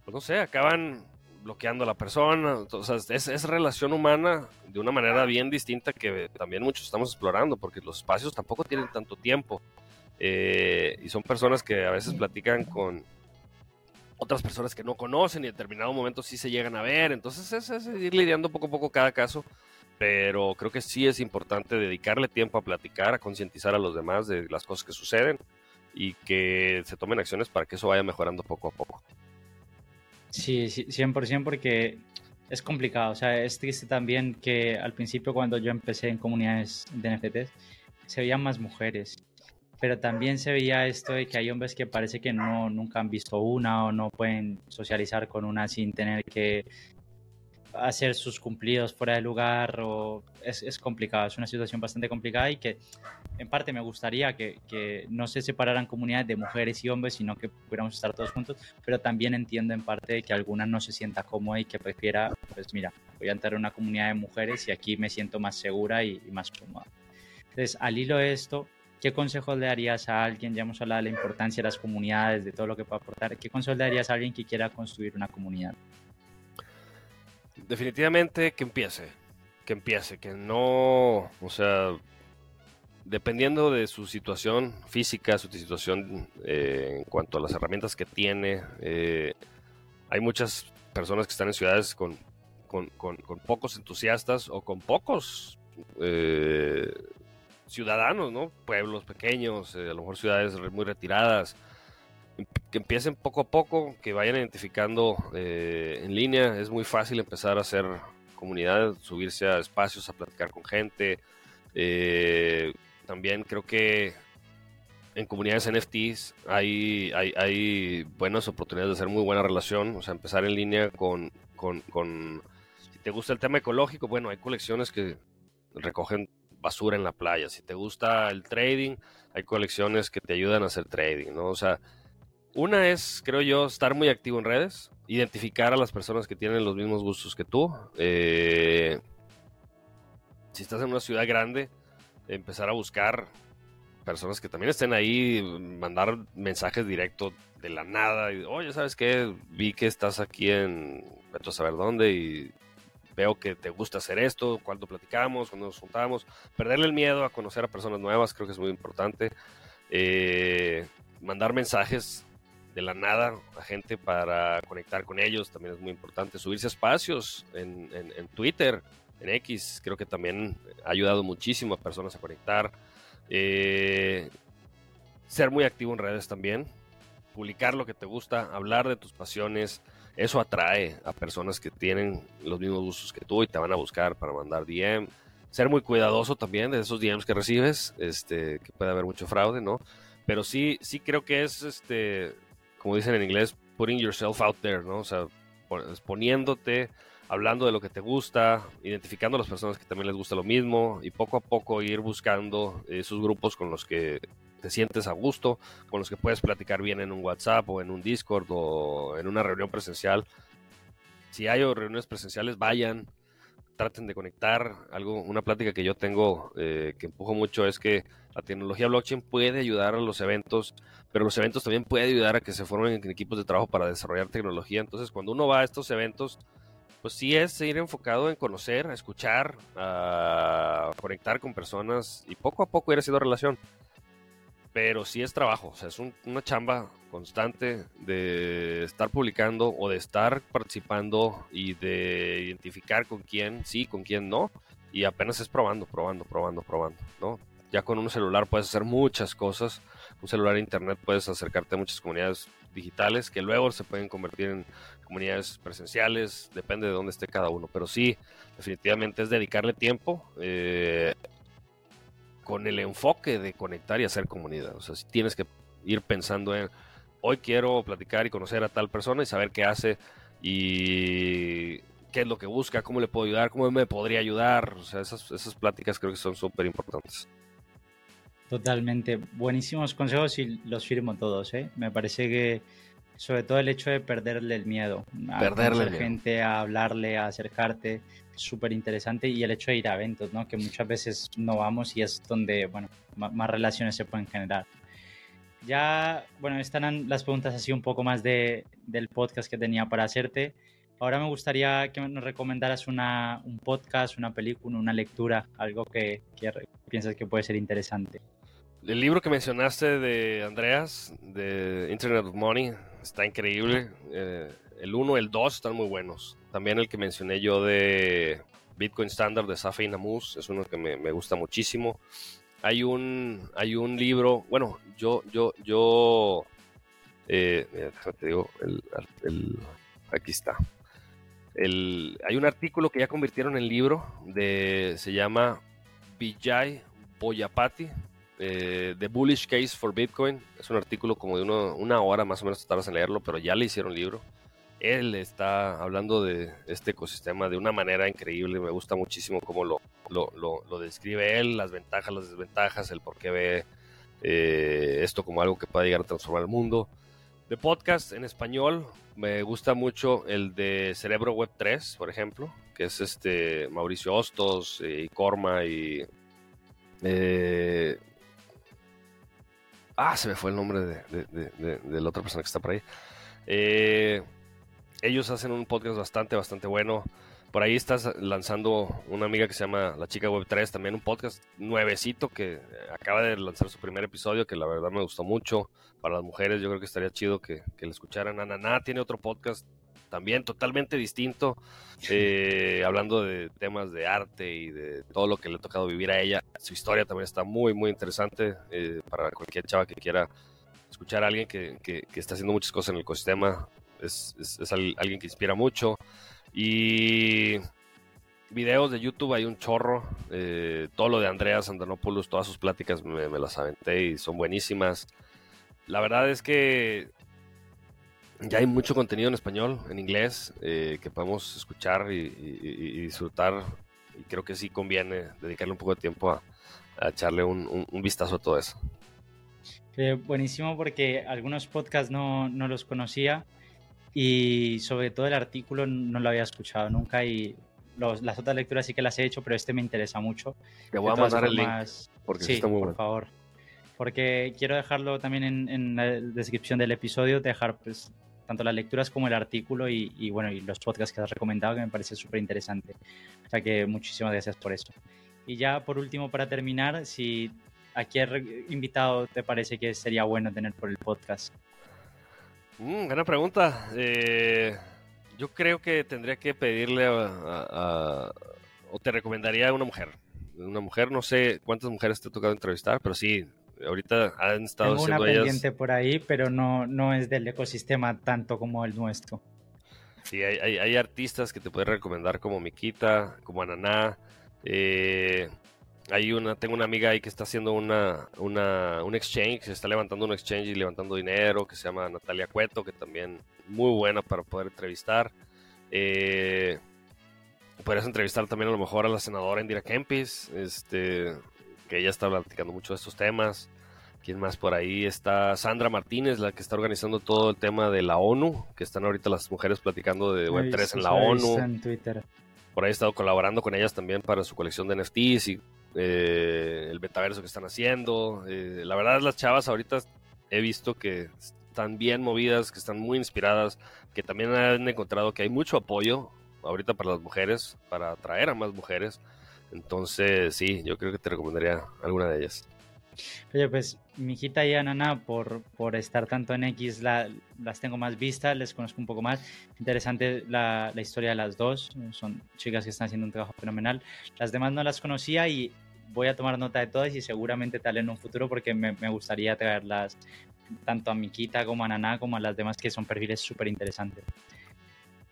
pues no sé, acaban bloqueando a la persona. Entonces, es, es, relación humana de una manera bien distinta que también muchos estamos explorando, porque los espacios tampoco tienen tanto tiempo. Eh, y son personas que a veces platican con, otras personas que no conocen y en determinado momento sí se llegan a ver. Entonces es, ir lidiando poco a poco cada caso. Pero creo que sí es importante dedicarle tiempo a platicar, a concientizar a los demás de las cosas que suceden y que se tomen acciones para que eso vaya mejorando poco a poco. Sí, sí 100% porque es complicado. O sea, es triste también que al principio cuando yo empecé en comunidades de NFTs se veían más mujeres pero también se veía esto de que hay hombres que parece que no nunca han visto una o no pueden socializar con una sin tener que hacer sus cumplidos fuera de lugar o es, es complicado, es una situación bastante complicada y que en parte me gustaría que, que, no se separaran comunidades de mujeres y hombres, sino que pudiéramos estar todos juntos, pero también entiendo en parte que alguna no se sienta cómoda y que prefiera, pues mira, voy a entrar en una comunidad de mujeres y aquí me siento más segura y, y más cómoda. Entonces, al hilo de esto, ¿Qué consejos le darías a alguien? Ya hemos hablado de la importancia de las comunidades, de todo lo que puede aportar. ¿Qué consejos le darías a alguien que quiera construir una comunidad? Definitivamente que empiece, que empiece, que no, o sea, dependiendo de su situación física, su situación eh, en cuanto a las herramientas que tiene, eh, hay muchas personas que están en ciudades con, con, pocos entusiastas o con pocos eh, ciudadanos, ¿no? Pueblos pequeños, a lo mejor ciudades muy retiradas, que empiecen poco a poco, que vayan identificando en línea. Es muy fácil empezar a hacer comunidad, subirse a espacios, a platicar con gente. Eh, también creo que en comunidades NFTs hay, hay, hay, buenas oportunidades de hacer muy buena relación, o sea, empezar en línea con, con, si te gusta el tema ecológico, bueno, hay colecciones que recogen basura en la playa, si te gusta el trading, hay colecciones que te ayudan a hacer trading, ¿no? O sea, una es, creo yo, estar muy activo en redes, identificar a las personas que tienen los mismos gustos que tú. Eh, si estás en una ciudad grande, empezar a buscar personas que también estén ahí, mandar mensajes directos de la nada. Y, Oye, ¿sabes qué? Vi que estás aquí en, vete a saber dónde y veo que te gusta hacer esto, cuando platicamos, cuando nos juntamos. Perderle el miedo a conocer a personas nuevas creo que es muy importante. Eh, mandar mensajes de la nada a gente para conectar con ellos también es muy importante. Subirse espacios en, en, Twitter, en X, creo que también ha ayudado muchísimo a personas a conectar. Eh, ser muy activo en redes también. Publicar lo que te gusta, hablar de tus pasiones. Eso atrae a personas que tienen los mismos gustos que tú y te van a buscar para mandar DM. Ser muy cuidadoso también de esos DMs que recibes, este, que puede haber mucho fraude, ¿no? Pero sí, sí creo que es este, como dicen en inglés, putting yourself out there, ¿no? O sea, exponiéndote, hablando de lo que te gusta, identificando a las personas que también les gusta lo mismo y poco a poco ir buscando esos grupos con los que te sientes a gusto, con los que puedes platicar bien en un WhatsApp o en un Discord o en una reunión presencial. Si hay reuniones presenciales, vayan, traten de conectar. Algo, una plática que yo tengo eh, que empujo mucho es que la tecnología blockchain puede ayudar a los eventos, pero los eventos también puede ayudar a que se formen equipos de trabajo para desarrollar tecnología. Entonces, cuando uno va a estos eventos, pues sí es ir enfocado en conocer, a escuchar, a conectar con personas y poco a poco ir haciendo relación. Pero sí es trabajo, o sea, es una chamba constante de estar publicando o de estar participando y de identificar con quién sí, con quién no. Y apenas es probando, probando, probando, probando, ¿no? Ya con un celular puedes hacer muchas cosas. Un celular internet puedes acercarte a muchas comunidades digitales que luego se pueden convertir en comunidades presenciales, depende de dónde esté cada uno. Pero sí, definitivamente es dedicarle tiempo eh, con el enfoque de conectar y hacer comunidad. O sea, si tienes que ir pensando en, hoy quiero platicar y conocer a tal persona y saber qué hace y qué es lo que busca, cómo le puedo ayudar, cómo me podría ayudar. O sea, esas, pláticas creo que son súper importantes. Totalmente. Buenísimos consejos y los firmo todos. ¿eh? Me parece que sobre todo el hecho de perderle el miedo. A perderle gente, a hablarle, a acercarte, súper interesante. Y el hecho de ir a eventos, ¿no? que muchas veces no vamos y es donde bueno, más relaciones se pueden generar. Ya, bueno, están las preguntas así un poco más de, del podcast que tenía para hacerte. Ahora me gustaría que nos recomendaras una, un podcast, una película, una lectura, algo que, que piensas que puede ser interesante. El libro que mencionaste de Andreas, de Internet of Money, está increíble. Eh, el 1 y el 2 están muy buenos. También el que mencioné yo de Bitcoin Standard de Safin Namus es uno que me, gusta muchísimo. Hay un, hay un libro, bueno, yo, yo, yo, eh, te digo, el, el, aquí está. El, hay un artículo que ya convirtieron en libro de, se llama Vijay Boyapati, eh, The Bullish Case for Bitcoin. Es un artículo como de una hora más o menos tardas en leerlo, pero ya le hicieron libro. Él está hablando de este ecosistema de una manera increíble. Me gusta muchísimo cómo lo, lo, describe él, las ventajas, las desventajas, el por qué ve eh, esto como algo que puede llegar a transformar el mundo. De podcast en español, me gusta mucho el de Cerebro Web 3, por ejemplo, que es este Mauricio Hostos y Corma y eh, Ah, se me fue el nombre de, la otra persona que está por ahí. Eh, ellos hacen un podcast bastante, bastante bueno. Por ahí estás lanzando una amiga que se llama La Chica Web 3, también un podcast nuevecito que acaba de lanzar su primer episodio, que la verdad me gustó mucho. Para las mujeres yo creo que estaría chido que, que le escucharan. Ananá tiene otro podcast también totalmente distinto, eh, hablando de temas de arte y de todo lo que le ha tocado vivir a ella. Su historia también está muy, muy interesante eh, para cualquier chava que quiera escuchar a alguien que, que, está haciendo muchas cosas en el ecosistema. Es, es, alguien que inspira mucho. Y videos de YouTube hay un chorro. Eh, todo lo de Andrea Sandanopoulos, todas sus pláticas me, me, las aventé y son buenísimas. La verdad es que ya hay mucho contenido en español, en inglés, eh, que podemos escuchar y, disfrutar. Y creo que sí conviene dedicarle un poco de tiempo a, echarle un, vistazo a todo eso. buenísimo porque algunos podcasts no, no, los conocía y sobre todo el artículo no lo había escuchado nunca y las otras lecturas sí que las he hecho, pero este me interesa mucho. Te voy a mandar el link porque sí, está muy por favor. Porque quiero dejarlo también en, en, la descripción del episodio, dejar pues tanto las lecturas como el artículo y, bueno, y los podcasts que has recomendado, que me parece súper interesante. O sea que muchísimas gracias por eso. Y ya por último, para terminar, si a qué invitado te parece que sería bueno tener por el podcast. Mm, buena pregunta. Eh, yo creo que tendría que pedirle a, o te recomendaría a una mujer. Una mujer, no sé cuántas mujeres te ha tocado entrevistar, pero sí, ahorita han estado Tengo una pendiente por ahí, pero no, no es del ecosistema tanto como el nuestro. Sí, hay, hay, artistas que te pueden recomendar como Miquita, como Ananá. Eh, hay una, tengo una amiga ahí que está haciendo una, una, un exchange, se está levantando un exchange y levantando dinero, que se llama Natalia Cueto, que también muy buena para poder entrevistar. Eh, podrías entrevistar también a lo mejor a la senadora Indira Kempis, este, que ella está platicando mucho de estos temas. ¿Quién más por ahí? Está Sandra Martínez, la que está organizando todo el tema de la ONU, que están ahorita las mujeres platicando de Web3 en la ONU. En Twitter. Por ahí he estado colaborando con ellas también para su colección de NFTs y eh, el metaverso que están haciendo. Eh, la verdad, las chavas ahorita he visto que están bien movidas, que están muy inspiradas, que también han encontrado que hay mucho apoyo ahorita para las mujeres, para atraer a más mujeres. Entonces, sí, yo creo que te recomendaría alguna de ellas. Oye, pues mi hijita y Anana, por, por estar tanto en X, la, las tengo más vistas, les conozco un poco más. Interesante la, la, historia de las dos, son chicas que están haciendo un trabajo fenomenal. Las demás no las conocía y voy a tomar nota de todas y seguramente tal en un futuro porque me, gustaría traerlas tanto a Miquita como a Naná como a las demás que son perfiles súper interesantes.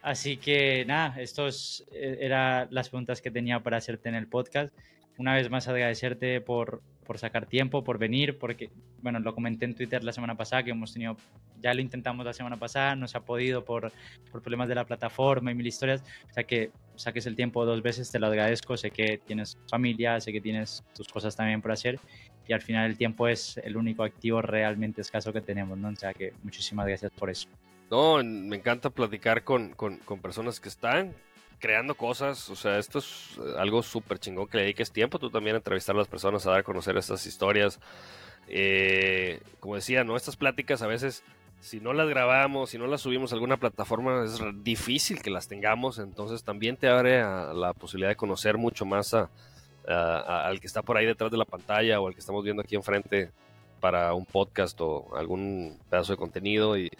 Así que nada, estos eh, eran las preguntas que tenía para hacerte en el podcast. Una vez más agradecerte por, por sacar tiempo, por venir, porque, bueno, lo comenté en Twitter la semana pasada, que hemos tenido, ya lo intentamos la semana pasada, no se ha podido por, por problemas de la plataforma y mil historias, o sea que saques el tiempo dos veces, te lo agradezco, sé que tienes familia, sé que tienes tus cosas también por hacer y al final el tiempo es el único activo realmente escaso que tenemos, ¿no? O sea que muchísimas gracias por eso. No, me encanta platicar con, personas que están creando cosas. O sea, esto es algo súper chingón que le dediques tiempo. Tú también a entrevistar a las personas, a dar a conocer estas historias. Eh, como decía, ¿no? Estas pláticas a veces, si no las grabamos, si no las subimos a alguna plataforma, es difícil que las tengamos. Entonces también te abre a la posibilidad de conocer mucho más al que está por ahí detrás de la pantalla o al que estamos viendo aquí enfrente para un podcast o algún pedazo de contenido. Y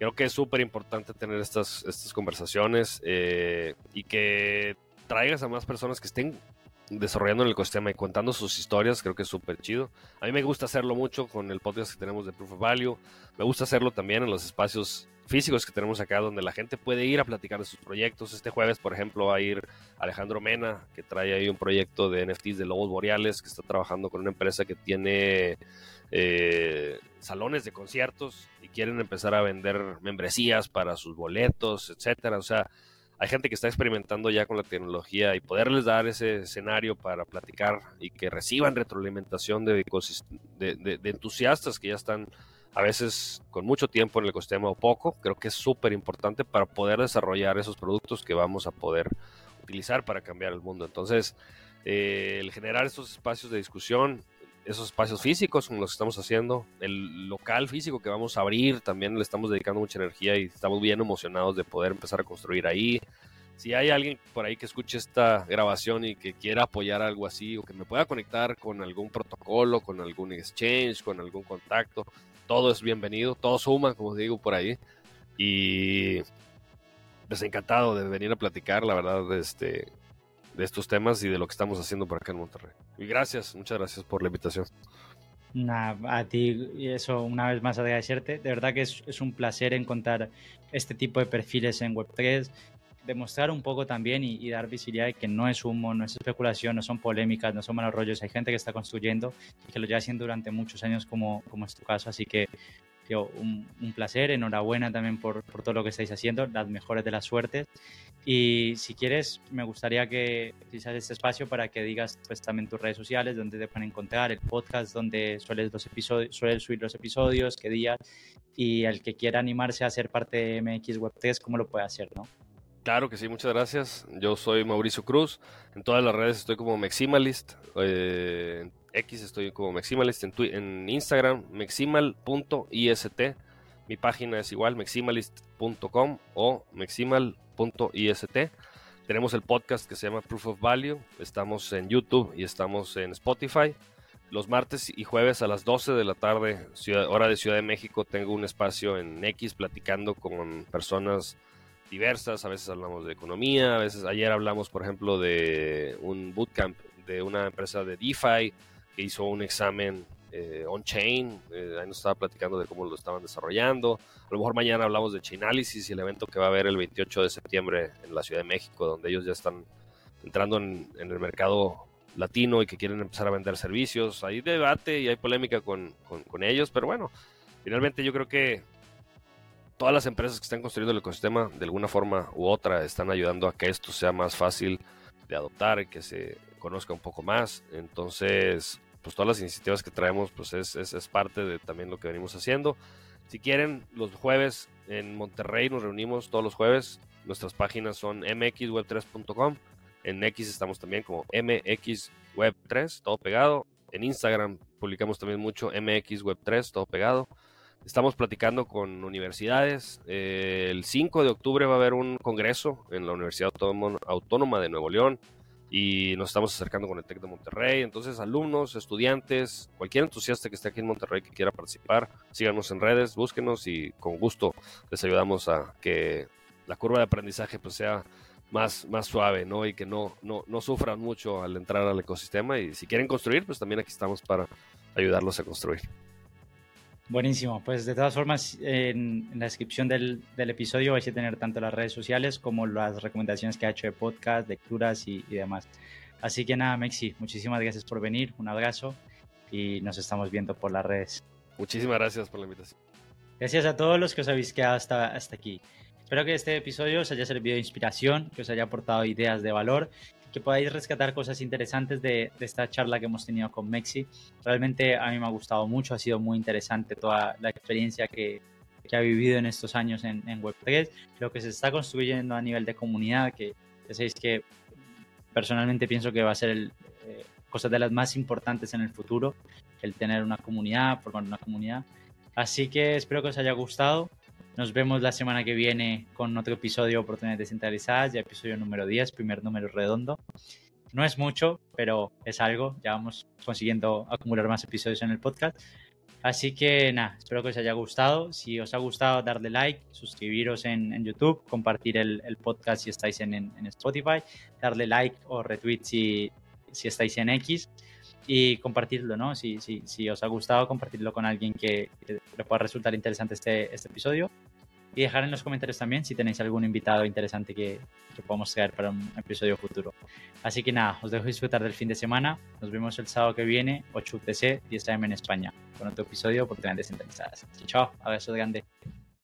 creo que es súper importante tener estas, estas conversaciones eh, y que traigas a más personas que estén desarrollando el ecosistema y contando sus historias, creo que es súper chido. A mí me gusta hacerlo mucho con el podcast que tenemos de Proof of Value, me gusta hacerlo también en los espacios físicos que tenemos acá, donde la gente puede ir a platicar de sus proyectos. Este jueves, por ejemplo, va a ir Alejandro Mena, que trae ahí un proyecto de NFTs de Lobos Boreales, que está trabajando con una empresa que tiene eh, salones de conciertos y quieren empezar a vender membresías para sus boletos, etcétera. O sea, hay gente que está experimentando ya con la tecnología y poderles dar ese escenario para platicar y que reciban retroalimentación de, entusiastas que ya están a veces con mucho tiempo en el ecosistema o poco, creo que es súper importante para poder desarrollar esos productos que vamos a poder utilizar para cambiar el mundo. Entonces, eh, el generar estos espacios de discusión esos espacios físicos como los estamos haciendo, el local físico que vamos a abrir, también le estamos dedicando mucha energía y estamos bien emocionados de poder empezar a construir ahí. si hay alguien por ahí que escuche esta grabación y que quiera apoyar algo así o que me pueda conectar con algún protocolo, con algún exchange, con algún contacto, todo es bienvenido, todo suma, como digo por ahí. Y pues encantado de venir a platicar, la verdad, este, de estos temas y de lo que estamos haciendo por acá en Monterrey. Y gracias, muchas gracias por la invitación. a ti, y eso una vez más agradecerte. De verdad que es, es, un placer encontrar este tipo de perfiles en Web3 demostrar un poco también y, dar visibilidad de que no es humo, no es especulación, no son polémicas, no son malos rollos. Hay gente que está construyendo y que lo lleva haciendo durante muchos años, como, como es tu caso. Así que, un, placer, enhorabuena también por, por, todo lo que estáis haciendo, las mejores de las suertes. Y si quieres, me gustaría que utilizas este espacio para que digas pues, también tus redes sociales, donde te pueden encontrar, el podcast, donde sueles, los episodios, sueles subir los episodios, qué días, y el que quiera animarse a ser parte de MX Web 3, cómo lo puede hacer, ¿no? Claro que sí, muchas gracias. Yo soy Mauricio Cruz. En todas las redes estoy como Maximalist. Eh, X estoy como Maximalist. En, en Instagram, maximal.ist. Mi página es igual, maximalist.com o maximal.ist. Tenemos el podcast que se llama Proof of Value. Estamos en YouTube y estamos en Spotify. Los martes y jueves a las 12 de la tarde, hora de Ciudad de México, tengo un espacio en X platicando con personas diversas, a veces hablamos de economía, a veces ayer hablamos, por ejemplo, de un bootcamp de una empresa de DeFi hizo un examen eh, on-chain, eh, ahí nos estaba platicando de cómo lo estaban desarrollando. A lo mejor mañana hablamos de Chainalysis y el evento que va a haber el 28 de septiembre en la Ciudad de México, donde ellos ya están entrando en, el mercado latino y que quieren empezar a vender servicios. Hay debate y hay polémica con, con ellos, pero bueno, finalmente yo creo que todas las empresas que están construyendo el ecosistema de alguna forma u otra están ayudando a que esto sea más fácil de adoptar que se conozca un poco más. Entonces, pues todas las iniciativas que traemos, pues es, es, parte de también lo que venimos haciendo. Si quieren, los jueves en Monterrey nos reunimos todos los jueves. Nuestras páginas son mxweb3.com. En X estamos también como mxweb3, todo pegado. En Instagram publicamos también mucho mxweb3, todo pegado. Estamos platicando con universidades. Eh, el 5 de octubre va a haber un congreso en la Universidad Autónoma de Nuevo León y nos estamos acercando con el TEC de Monterrey. Entonces, alumnos, estudiantes, cualquier entusiasta que esté aquí en Monterrey que quiera participar, síganos en redes, búsquenos y con gusto les ayudamos a que la curva de aprendizaje pues, sea más, más suave, ¿no? Y que no, no, no sufran mucho al entrar al ecosistema. Y si quieren construir, pues también aquí estamos para ayudarlos a construir. Buenísimo, pues de todas formas en, la descripción del, episodio vais a tener tanto las redes sociales como las recomendaciones que ha hecho de podcast, lecturas y, demás. Así que nada, Mexi, muchísimas gracias por venir, un abrazo y nos estamos viendo por las redes. Muchísimas gracias por la invitación. Gracias a todos los que os habéis quedado hasta, hasta aquí. Espero que este episodio os haya servido de inspiración, que os haya aportado ideas de valor que podáis rescatar cosas interesantes de, esta charla que hemos tenido con Mexi. Realmente a mí me ha gustado mucho, ha sido muy interesante toda la experiencia que, que ha vivido en estos años en, en, Web3, lo que se está construyendo a nivel de comunidad, que ya sabéis que personalmente pienso que va a ser el, eh, cosas de las más importantes en el futuro, el tener una comunidad, formar una comunidad. Así que espero que os haya gustado. Nos vemos la semana que viene con otro episodio de Oportunidades Descentralizadas, ya episodio número 10, primer número redondo. No es mucho, pero es algo. Ya vamos consiguiendo acumular más episodios en el podcast. Así que nada, espero que os haya gustado. Si os ha gustado, darle like, suscribiros en, YouTube, compartir el, podcast si estáis en, en, Spotify, darle like o retweet si, si estáis en X y compartirlo, ¿no? Si, si, si os ha gustado, compartirlo con alguien que, le pueda resultar interesante este, este episodio. Y dejar en los comentarios también si tenéis algún invitado interesante que, que podamos traer para un episodio futuro. Así que nada, os dejo disfrutar del fin de semana. Nos vemos el sábado que viene, 8 UTC, 10 AM en España, con otro episodio de Oportunidades Descentralizadas. Chao, abrazo grande.